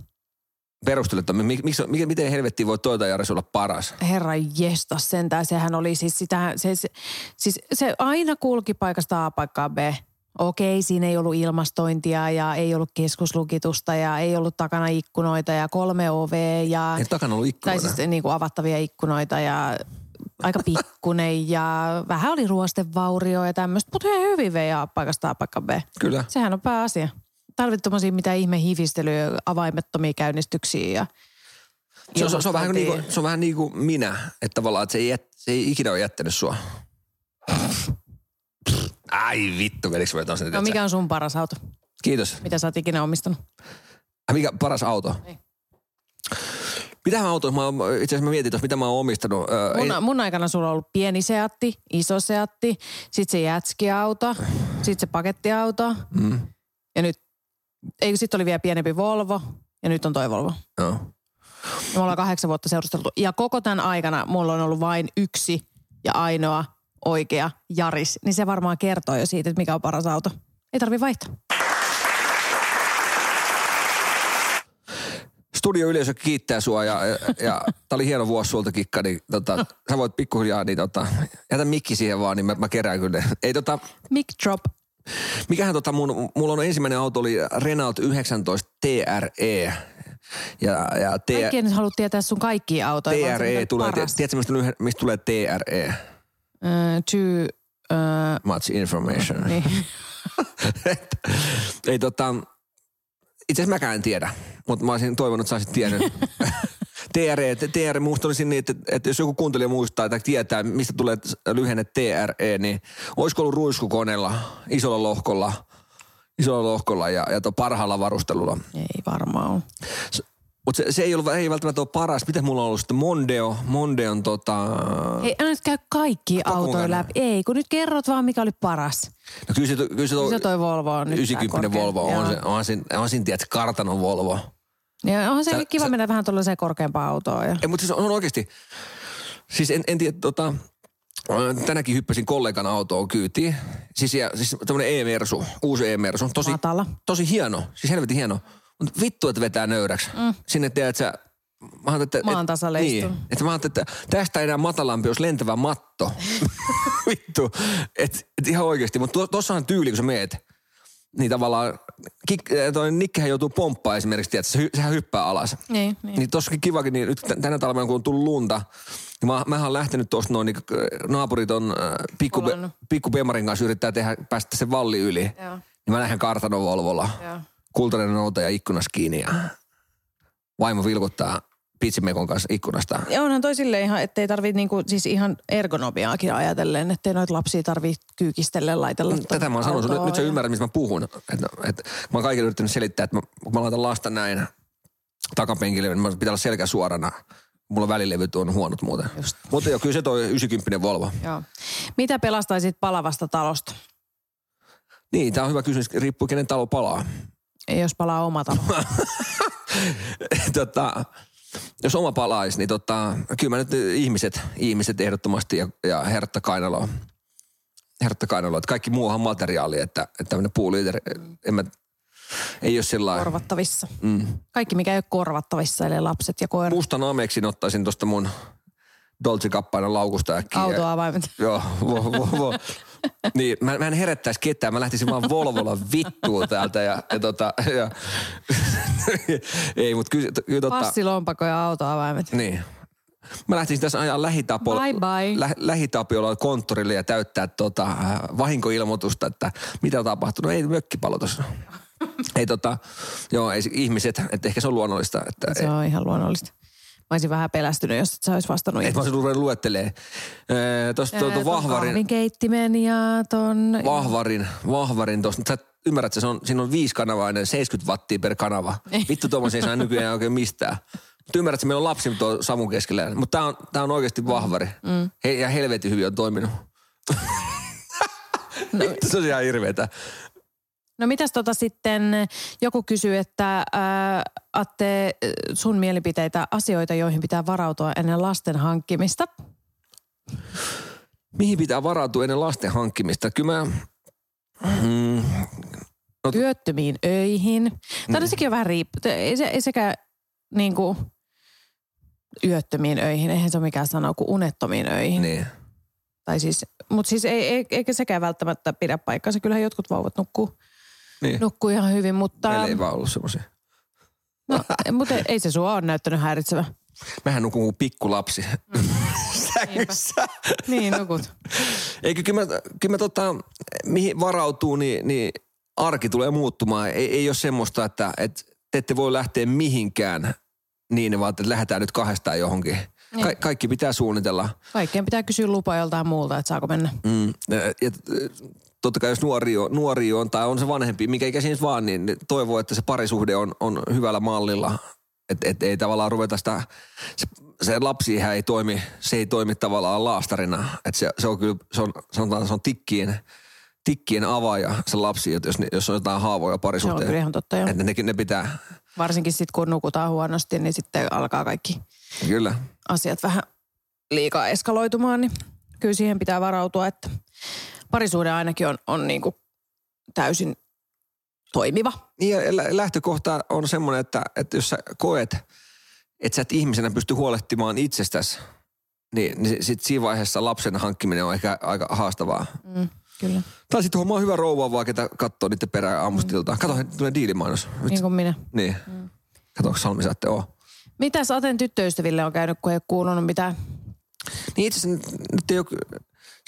Perustele, että mik, miksi, mik, miten helvettiin voi Toyota Yaris olla paras? Herra jestas sentään, sehän oli siis sitä, se, se, siis se aina kulki paikasta A paikkaan B. Okei, siinä ei ollut ilmastointia ja ei ollut keskuslukitusta ja ei ollut takana ikkunoita ja kolme OV ja... Ei takana ollut Tai ikkunoita. siis niin kuin avattavia ikkunoita ja aika pikkunen ja vähän oli ruostevaurio ja tämmöistä, mutta ihan hyvin vei paikasta A paikkaan B. Kyllä. Sehän on pääasia. Tarvitse tommosia mitä ihme hifistelyä, avaimettomia käynnistyksiä ja Se, on- se, on, vähän niin kuin, se on vähän niin kuin minä, että tavallaan että se, ei, jät, se ei ikinä ole jättänyt sua. Ai vittu, vedikö mä sen? No mikä on sun paras auto? Kiitos. Mitä sä oot ikinä omistanut? Mikä paras auto? Niin. Mitä mä auto, mä, itse asiassa mä mietin tuossa, mitä mä oon omistanut. Öö, ei- Mun, mun aikana sulla on ollut pieni seatti, iso seatti, sit se jätskiauto, sit se pakettiauto Mm, ja nyt, ei sit oli vielä pienempi Volvo ja nyt on toi Volvo. joo. Ja me ollaan kahdeksan vuotta seurusteltu. Ja koko tämän aikana mulla on ollut vain yksi ja ainoa oikea Jaris. Niin se varmaan kertoo jo siitä, että mikä on paras auto. Ei tarvi vaihtaa. Studioyleisö kiittää sua ja, ja, ja tää oli hieno vuosi sulta kikka, niin tota, sä voit pikkuhiljaa, niin tota, jätä mikki siihen vaan, niin mä, mä kerään kyllä. Ei tota, Mic drop. mikähän tota mun, mulla on ensimmäinen auto oli Renault 19 TRE. Ja, ja T, Kaikki nyt haluat tietää sun kaikkia autoja. TRE on tulee, tiedätkö mistä tulee TRE? Ö, Too, ö, Much information. niin. Ei tota, itse asiassa mäkään en tiedä, mutta mä olisin toivonut, että sä olisit tiennyt. TRE, TRE muista olisi niin, että, että jos joku kuuntelija muistaa tai tietää, mistä tulee lyhenne TRE, niin olisiko ollut ruiskukoneella, isolla lohkolla, isolla lohkolla ja, ja parhaalla varustelulla. Ei varmaan ole. Mutta se, se, ei, ollut, ei välttämättä ole paras. Miten mulla on ollut sitten Mondeo? Mondeon tota... Ei, älä nyt käy kaikki autoja läpi. Ei, kun nyt kerrot vaan, mikä oli paras. No kyllä se, kyllä se, Se toi Volvo on nyt 90 tää korkea. Volvo, on se, on siinä, on siinä tiedätkö, kartanon Volvo. Ja onhan se Sä- kiva sä- mennä vähän tuollaiseen korkeampaan autoon. Ja... Ei, mutta siis on oikeasti, siis en, en tiedä, tota, tänäkin hyppäsin kollegan autoon kyytiin. Siis, ja, siis tämmönen E-Mersu, uusi E-Mersu. Tosi, Matala. tosi hieno, siis helvetin hieno. Mutta vittu, että vetää nöyräksi. Mm. Sinne tiedät sä, mä että, Maan tasalle niin, että mä että tästä ei enää matalampi, jos lentävä matto. vittu, että et ihan oikeasti. Mutta tuossa on tyyli, kun sä meet. Niin tavallaan, kik, toi Nikkehän joutuu pomppaan esimerkiksi, tiedät, se, sehän hyppää alas. Niin, niin. Niin tossakin kivakin, niin nyt tän- tänä talvena kun on tullut lunta, niin mä, mähän olen lähtenyt tuosta noin, niin äh, naapurit on äh, pikku, pikku Bemarin kanssa yrittää tehdä, päästä sen valli yli. Joo. Niin mä lähden kartanon Volvolla, Joo. Kultainen noutaja ikkunassa kiinni ja vaimo vilkuttaa pitsimekon kanssa ikkunasta. Ja onhan toi silleen ihan, ettei tarvii niinku, siis ihan ergonomiaakin ajatellen, ettei noita lapsia tarvii kyykistelle laitella. Mm, Tätä mä oon sanonut, nyt, nyt sä ymmärrät, mistä mä puhun. Että, että, mä oon kaikille yrittänyt selittää, että mä, kun mä laitan lasta näin takapenkille, niin mä pitää olla selkä suorana. Mulla välilevyt on huonot muuten. Just. Mutta joo, kyllä se toi 90 Volvo. Joo. Mitä pelastaisit palavasta talosta? Niin, tämä on hyvä kysymys. Riippuu kenen talo palaa. Jos palaa oma talo. tota, jos oma palaisi, niin tota, kyllä mä nyt ihmiset, ihmiset ehdottomasti ja, ja hertta kainaloa. Hertta kainaloa. Että kaikki muu on materiaali, että, että tämmöinen puuliiteri, en mä, ei ole sillä korvattavissa. Mm. Kaikki mikä ei ole korvattavissa, eli lapset ja koirat. Mustan ameksin ottaisin tuosta mun Dolce Gabbana laukusta äkkiä. Autoavaimet. Joo, vo, vo, vo. Niin, mä, mä en herättäisi ketään, mä lähtisin vaan Volvolla vittuun täältä ja, ja tota, ja, ei, mutta kyllä, kyllä tota, Passilompako ja autoavaimet. niin. Mä lähtisin tässä ajaa lähitapolla, Bye bye. Lä, lähitapiolla konttorille ja täyttää tota, vahinkoilmoitusta, että mitä on tapahtunut. Ei mökkipalo tuossa. ei tota, joo, ei, se- ihmiset, että ehkä se on luonnollista. Että, Se on ihan luonnollista. Mä olisin vähän pelästynyt, jos et sä olisi vastannut. et mä olisin ruvennut luettelee. Tuosta tuota ton vahvarin, kahvinkeittimen ja ton... vahvarin, vahvarin tuosta. Sä ymmärrät, että se on, siinä on viisi kanavainen, 70 wattia per kanava. Vittu tuommoisia ei saa nykyään oikein mistään. Mutta ymmärrät, että meillä on lapsi tuo savun keskellä. Mutta tää on, tää on oikeasti vahvari. Mm. He, ja helvetin hyvin on toiminut. No. se on ihan hirveetä. No mitäs tota sitten, joku kysyy, että ää, Atte, sun mielipiteitä asioita, joihin pitää varautua ennen lasten hankkimista. Mihin pitää varautua ennen lasten hankkimista? Kyllä mä, mm, No- Työttömiin öihin. Tai no sekin on vähän riippu. Ei, se, ei sekä niin kuin yöttömiin öihin, eihän se ole mikään sana kuin unettomiin öihin. niin. Tai siis, mutta siis ei, ei, eikä sekään välttämättä pidä paikkaansa. Kyllähän jotkut vauvat nukkuu, niin. nukkuu ihan hyvin, mutta, Meillä ei vaan ollut semmoisia. no, mutta ei se sua ole näyttänyt häiritsevä. Mähän nukun kuin pikkulapsi sängyssä. Niin, nukut. Eikö kyllä mä, kyllä mä tota, mihin varautuu, niin, niin arki tulee muuttumaan. Ei, ei ole semmoista, että, että te ette voi lähteä mihinkään niin, vaan että lähdetään nyt kahdestaan johonkin. Ka- kaikki pitää suunnitella. Kaikkeen pitää kysyä lupa joltain muulta, että saako mennä. Mm. Ja, ja, totta kai jos nuori on, nuori on tai on se vanhempi, mikä ikäisiä nyt vaan, niin toivoo, että se parisuhde on, on hyvällä mallilla. Että et ei tavallaan ruveta sitä, se, se lapsi ei toimi, se ei toimi tavallaan laastarina. Että se, se on kyllä, se on, sanotaan, se on tikkien, tikkien avaaja se lapsi, että jos, jos on jotain haavoja Se on parisuhteen. kyllä ihan totta. Että ne, ne pitää, Varsinkin sitten kun nukutaan huonosti, niin sitten alkaa kaikki kyllä. asiat vähän liikaa eskaloitumaan, niin kyllä siihen pitää varautua, että parisuhde ainakin on, on niin kuin täysin toimiva. Niin lähtökohta on semmoinen, että, että jos sä koet, että sä et ihmisenä pysty huolehtimaan itsestäsi, niin, niin sitten siinä vaiheessa lapsen hankkiminen on ehkä aika haastavaa. Mm, kyllä, Tai sitten hommaa hyvä rouva vaan, ketä katsoo niiden perään aamustilta. Kato, heti tulee diilimainos. niin kuin minä. Niin. Mm. Kato, Salmi saatte oo. Mitäs Aten tyttöystäville on käynyt, kun ei ole kuulunut mitään? Niin itse asiassa nyt ei ole,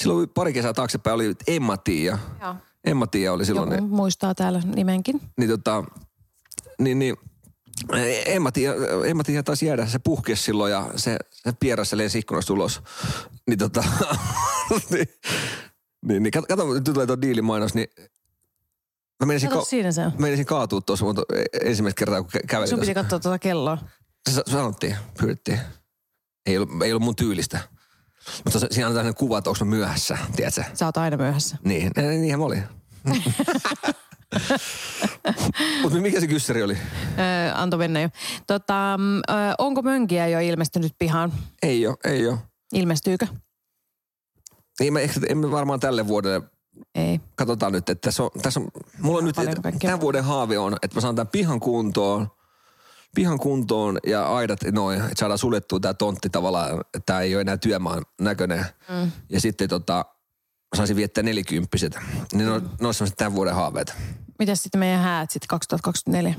silloin pari kesää taaksepäin oli Emma-Tiia. Joo. Emma-Tiia oli silloin. Joku Niin, muistaa täällä nimenkin. niin tota, niin, niin Emma-Tiia, Emma-Tiia taisi jäädä, se puhkesi silloin ja se, se pierässä lensi ikkunasta ulos. Niin tota, niin, niin, niin, kato, kato, nyt tulee tuo diilimainos, niin mä menisin, Kato, ka- siinä se on. menisin kaatua tuossa mutta ensimmäistä kertaa, kun kä- kävelin Sun piti katsoa tuota kelloa. Se sanottiin, pyydettiin. Ei ollut, ei ollut mun tyylistä. Mutta se, siinä on tämmöinen kuva, että onko mä myöhässä, tiedätkö? Sä oot aina myöhässä. Niin, eh, niinhän mä olin. Mutta mikä se kyssäri oli? Öö, Anto mennä jo. Tota, öö, onko mönkiä jo ilmestynyt pihaan? Ei ole, ei ole. Ilmestyykö? Niin ehkä, emme varmaan tälle vuodelle, Ei. katsotaan nyt, että tässä on, tässä on mulla on nyt, kaikkea. tämän vuoden haave on, että mä saan tämän pihan kuntoon, pihan kuntoon ja aidat noin, että saadaan suljettua tämä tontti tavallaan, että tämä ei ole enää työmaan näköinen. Mm. Ja sitten tota, saisin viettää nelikymppiset. Niin ne on, ne on sellaiset tämän vuoden haaveet. Mitäs sitten meidän häät sitten 2024?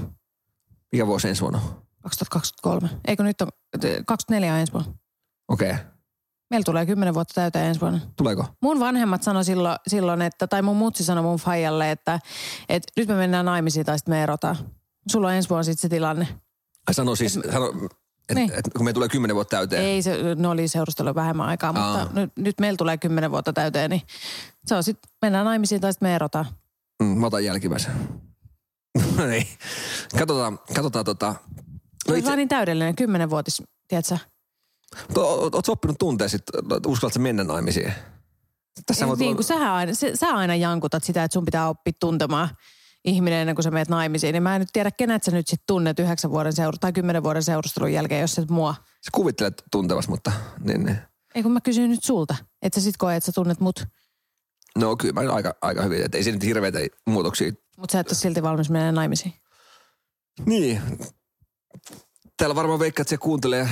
Mikä vuosi ensi vuonna? 2023. Eikö nyt on, 24 on ensi vuonna. Okei. Okay. Meillä tulee 10 vuotta täyteen ensi vuonna. Tuleeko? Mun vanhemmat sanoi silloin, silloin, että, tai mun mutsi sanoi mun faijalle, että, että nyt me mennään naimisiin tai sitten me erotaan. Sulla on ensi vuonna sitten se tilanne. Ai sano siis, sano, että Niin. et, kun me tulee kymmenen vuotta täyteen. Ei, se, ne oli seurustellut vähemmän aikaa, mutta Aa. nyt, nyt meillä tulee 10 vuotta täyteen, niin se on sitten, mennään naimisiin tai sitten me erotaan. Mm, mä otan jälkimmäisen. Ei. Katsotaan, katsotaan tota. No itse... niin täydellinen, 10 vuotis, tiedätkö? sä oppinut tuntea sit, uskallatko mennä naimisiin? Tässä voit niin olla- kuin sähän aina, sä aina jankutat sitä, että sun pitää oppia tuntemaan ihminen ennen kuin sä menet naimisiin. Niin mä en nyt tiedä, kenet sä nyt sitten tunnet yhdeksän vuoden seura- tai kymmenen vuoden seurustelun jälkeen, jos et mua. Sä kuvittelet tuntevas, mutta niin, niin. Ei kun mä kysyn nyt sulta, että sä sit koet, että sä tunnet mut, No kyllä mä aika, aika hyvin, että ei se nyt hirveitä muutoksia. mutta sä et ole silti valmis menemään naimisiin. Niin. Täällä varmaan veikkaat, että se kuuntelee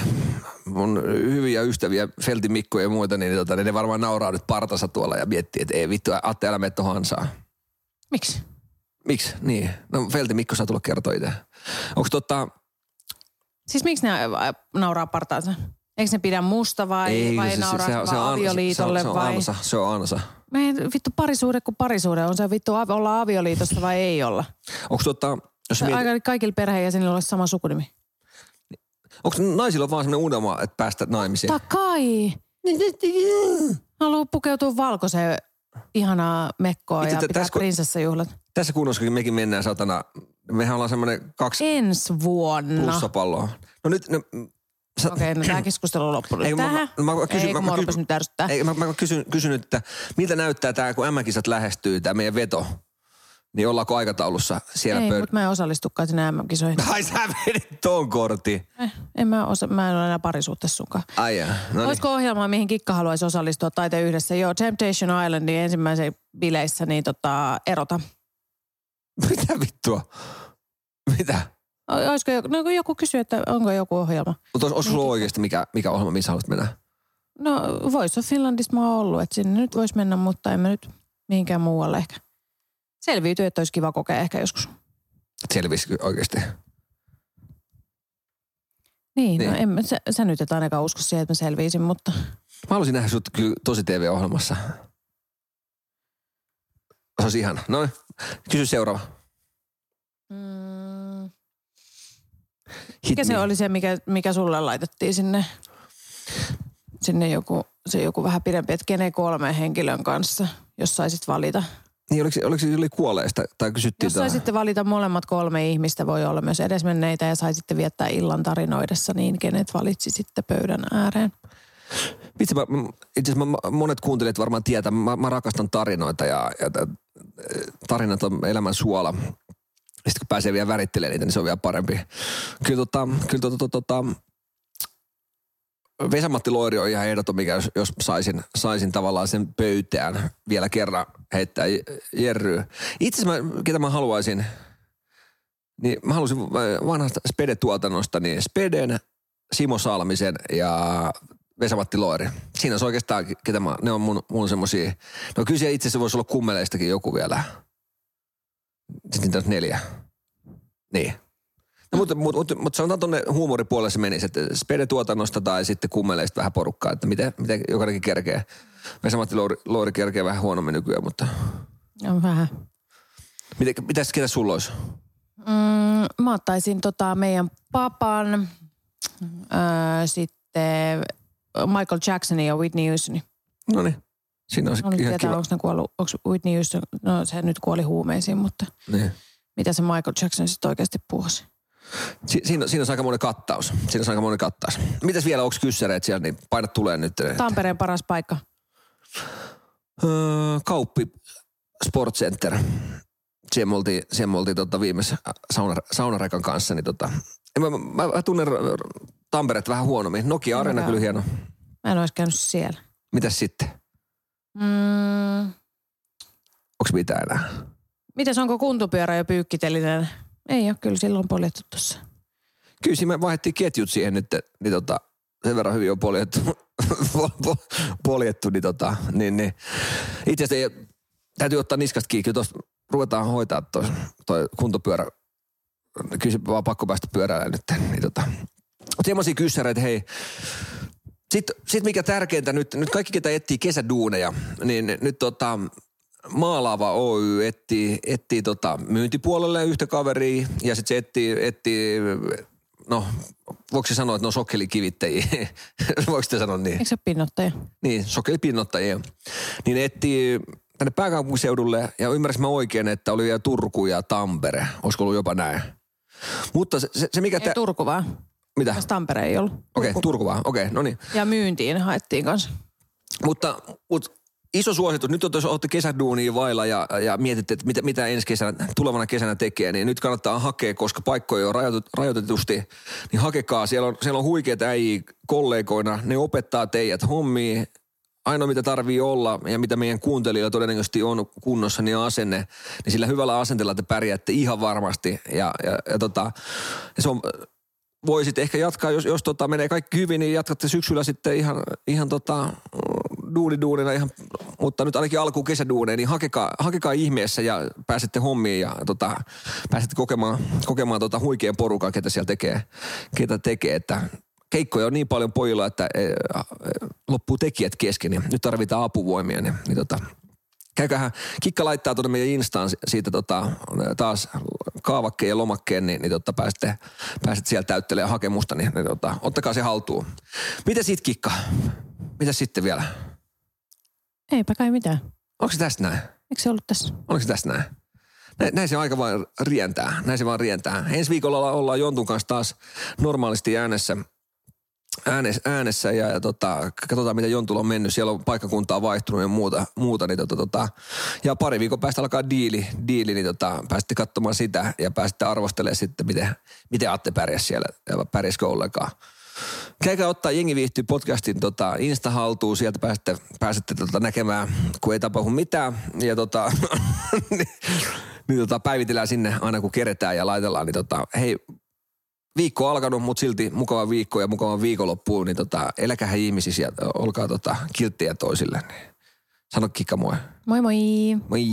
mun hyviä ystäviä, Felti Mikko ja muita, niin tota, ne varmaan nauraa nyt partassa tuolla ja miettii, että ei vittu, Atte, älä mene ansaan. Miksi? Miksi? Niin. No Felti Mikko saa tulla kertoa itse. Onko tota, Siis miksi ne äh, nauraa partaansa? Eikö ne pidä musta vai, vai se, nauraa se, se, on, avioliitolle se, on, se on vai? ansa, se on ansa. Mä en, vittu parisuhde kuin parisuhde. On se vittu olla avioliitosta vai ei olla? Onko tota, jos mietit, Aika kaikilla perheenjäsenillä olisi sama sukunimi. onko naisilla vaan sellainen unelma, että päästä naimisiin? Takai! Haluaa pukeutua valkoiseen ihanaa mekkoa Itse ja pitää tässä prinsessajuhlat. Tässä kunnossakin mekin mennään satana. Mehän ollaan semmoinen kaksi Ensi vuonna. plussapalloa. No nyt, no, sä, Okei, no tämä keskustelu on loppunut. Ei, mä- Tähän? mä- mä kysyn- ei, mä- mä, kysyn- mä, mä kysyn, kysyn että miltä näyttää tämä, kun M-kisat lähestyy, tämä meidän veto. Niin ollaanko aikataulussa siellä ei pöydällä? mutta mä en osallistukaan sinne MM-kisoihin. Ai sä vedit ton kortin. Eh, en mä, osa, mä en ole enää parisuhteessa sunkaan. Ai jaa. No niin. Olisiko ohjelmaa, mihin Kikka haluaisi osallistua taiteen yhdessä? Joo, Temptation Islandin ensimmäisen bileissä, niin tota, erota. Mitä vittua? Mitä? Olisiko joku, no kun joku kysyy, että onko joku ohjelma. Mutta olis, olis sulla oikeasti mikä, mikä ohjelma, missä haluat mennä? No Voice of Finlandista mä oon ollut, että sinne nyt voisi mennä, mutta en mä nyt mihinkään muualle ehkä. Selviytyy, että olisi kiva kokea ehkä joskus. Selvisikö oikeasti? Niin, Niin. no en, mä- sä, sä nyt et ainakaan usko siihen, että mä selviisin, mutta Mä haluaisin nähdä sut kyllä tosi TV-ohjelmassa. Se olisi ihana. No kysy seuraava. mm, Hit mikä se oli se, mikä, mikä sulle laitettiin sinne, sinne joku, se joku vähän pidempi, että kenen kolmen henkilön kanssa, jos saisit valita. Niin, oliko, oliko se yli kuolleesta? Tai kysyttiin Jos saisitte valita molemmat kolme ihmistä, voi olla myös edesmenneitä ja saisitte viettää illan tarinoidessa, niin kenet valitsisitte pöydän ääreen? Vitsi, mä, itse asiassa monet kuuntelijat varmaan tietää, mä, mä rakastan tarinoita ja, ja tä- tarinat on elämän suola. Sitten kun pääsee vielä värittelemään niitä, niin se on vielä parempi. Kyllä tota, kyllä tota, tota, tota Vesamatti Loiri on ihan ehdoton, mikä jos, jos saisin, saisin tavallaan sen pöytään vielä kerran heittää jerryä. Itse asiassa mä, ketä mä haluaisin, niin mä haluaisin äh, vanhasta Spede-tuotannosta, niin Speden, Simo Salmisen ja Vesamatti Loiri. Siinä on oikeastaan, ketä mä, ne on mun, mun semmosia. No kyllä itse asiassa voisi olla kummeleistakin joku vielä. Sitten niitä neljä. Niin. No, mutta, mutta, mutta, mutta sanotaan tuonne huumoripuolelle se menisi, että Spede-tuotannosta tai sitten kummeleista vähän porukkaa, että miten, miten jokainenkin kerkee. Vesamatti Loiri, Loiri kerkee vähän huonommin nykyään, mutta On vähän. miten, mitäs ketä sulla olisi? Mm, mä ottaisin tota meidän papan, öö, sitten Michael Jacksonin ja Whitney Houstonin. No niin, siinä olisi Haluaisin ihan tietää, kiva. onko ne kuollut, onko Whitney Houston, no se nyt kuoli huumeisiin, mutta Niin. mitä se Michael Jackson sitten oikeasti puhuisi? Si- siinä, siinä on aika monen kattaus. Siinä on aika monen kattaus. Mitäs vielä, onko kyssäreet siellä, niin paina tulee nyt. Tampereen paras paikka. Öö, Kauppi Sport Center. Siellä me oltiin, siellä me oltiin tota viimeisessä sauna, saunarekan kanssa. Niin tota, en mä, mä, mä tunnen Tampereet vähän huonommin. Nokia Arena kyllä hieno. Mä en olisi käynyt siellä. Mitäs sitten? Mm, Onko mitään enää? mitäs onko kuntopyörä jo pyykkitelinen? Ei ole, kyllä silloin poljettu tuossa. Kyllä siinä vaihdettiin ketjut siihen nyt, niin tota, sen verran hyvin on poljettu, pol- pol- poljettu niin, tota, niin, niin. itse asiassa täytyy ottaa niskasta kiinni, tuosta ruvetaan hoitaa toi, toi kuntopyörä, kyllä se vaan pakko päästä pyörällä nyt, niin tota. Semmoisia kyssäreitä, hei, sitten sit mikä tärkeintä, nyt, nyt kaikki ketä etsii kesäduuneja, niin nyt tota, Maalaava Oy etsii, etsii tota myyntipuolelle yhtä kaveria ja sitten se etsii, etsii, no voiko se sanoa, että ne on sokkelikivittäjiä? voiko se sanoa niin? Eikö se pinnottaja? Niin, sokelipinnottajia. Niin etsii tänne pääkaupunkiseudulle ja ymmärsin mä oikein, että oli vielä Turku ja Tampere. Olisiko ollut jopa näin? Mutta se, se, se mikä... Ei Tä, Turku vaan. mitä? Tässä Tampere ei ollut. Okei, okay, Turku vaan. Okei, okay, no niin. Ja myyntiin haettiin kanssa. Mutta, mutta iso suositus. Nyt jos olette kesäduunia vailla ja, ja mietitte, että mitä, mitä ensi kesänä, tulevana kesänä tekee, niin nyt kannattaa hakea, koska paikkoja on rajoitut, rajoitetusti, niin hakekaa. Siellä on, siellä on huikeat äijä kollegoina, ne opettaa teidät hommiin. Ainoa mitä tarvii olla ja mitä meidän kuuntelijoilla todennäköisesti on kunnossa, niin asenne. Niin sillä hyvällä asenteella te pärjäätte ihan varmasti. Ja, ja, ja, tota, ja se on, voisit ehkä jatkaa, jos, jos tota menee kaikki hyvin, niin jatkatte syksyllä sitten ihan, ihan tota, duuniduunina ihan, mutta nyt ainakin alkuun kesäduuneen, niin hakekaa, hakekaa ihmeessä ja pääsette hommiin ja tota, pääsette kokemaan, kokemaan tota huikean porukan, ketä siellä tekee, ketä tekee, että keikkoja on niin paljon pojilla, että e, e, loppuu tekijät kesken ja nyt tarvitaan apuvoimia, niin, niin tota, käykähän, Kikka laittaa tuonne meidän Instaan siitä tota, taas kaavakkeen ja lomakkeen, niin, niin tota, pääsette, pääsette siellä täyttelemään hakemusta, niin, niin tota, ottakaa se haltuun. Mitä sit Kikka? Mitä sitten vielä? Eipä kai mitään. Onko se tästä näin? Eikö se ollut tässä? Oliko se tästä näin? Näin, näin se aika vaan rientää. Näin se vaan rientää. Ensi viikolla ollaan Jontun kanssa taas normaalisti äänessä äänes, äänessä ja, ja tota, katsotaan miten Jontulla on mennyt. Siellä on paikkakuntaa vaihtunut ja muuta. muuta niin tota, tota, ja pari viikon päästä alkaa diili, diili niin tota, pääsitte katsomaan sitä ja pääsitte arvostelemaan sitten, miten, miten Atte pärjäsi siellä ja pärjäsikö ollenkaan. Käykää ottaa Jengi viihtyy podcastin tota, Insta-haltuun, sieltä pääsette, pääsette tota, näkemään, kun ei tapahdu mitään. Ja tota, niin, niin tota, päivitellään sinne aina kun keretään ja laitellaan. Niin tota, hei, viikko on alkanut, mutta silti mukava viikko ja mukava viikonloppu, niin tota, eläkähän ihmisiä olkaa tota, kilttejä toisille. Niin. Sano kikka moi. Moi moi. Moi.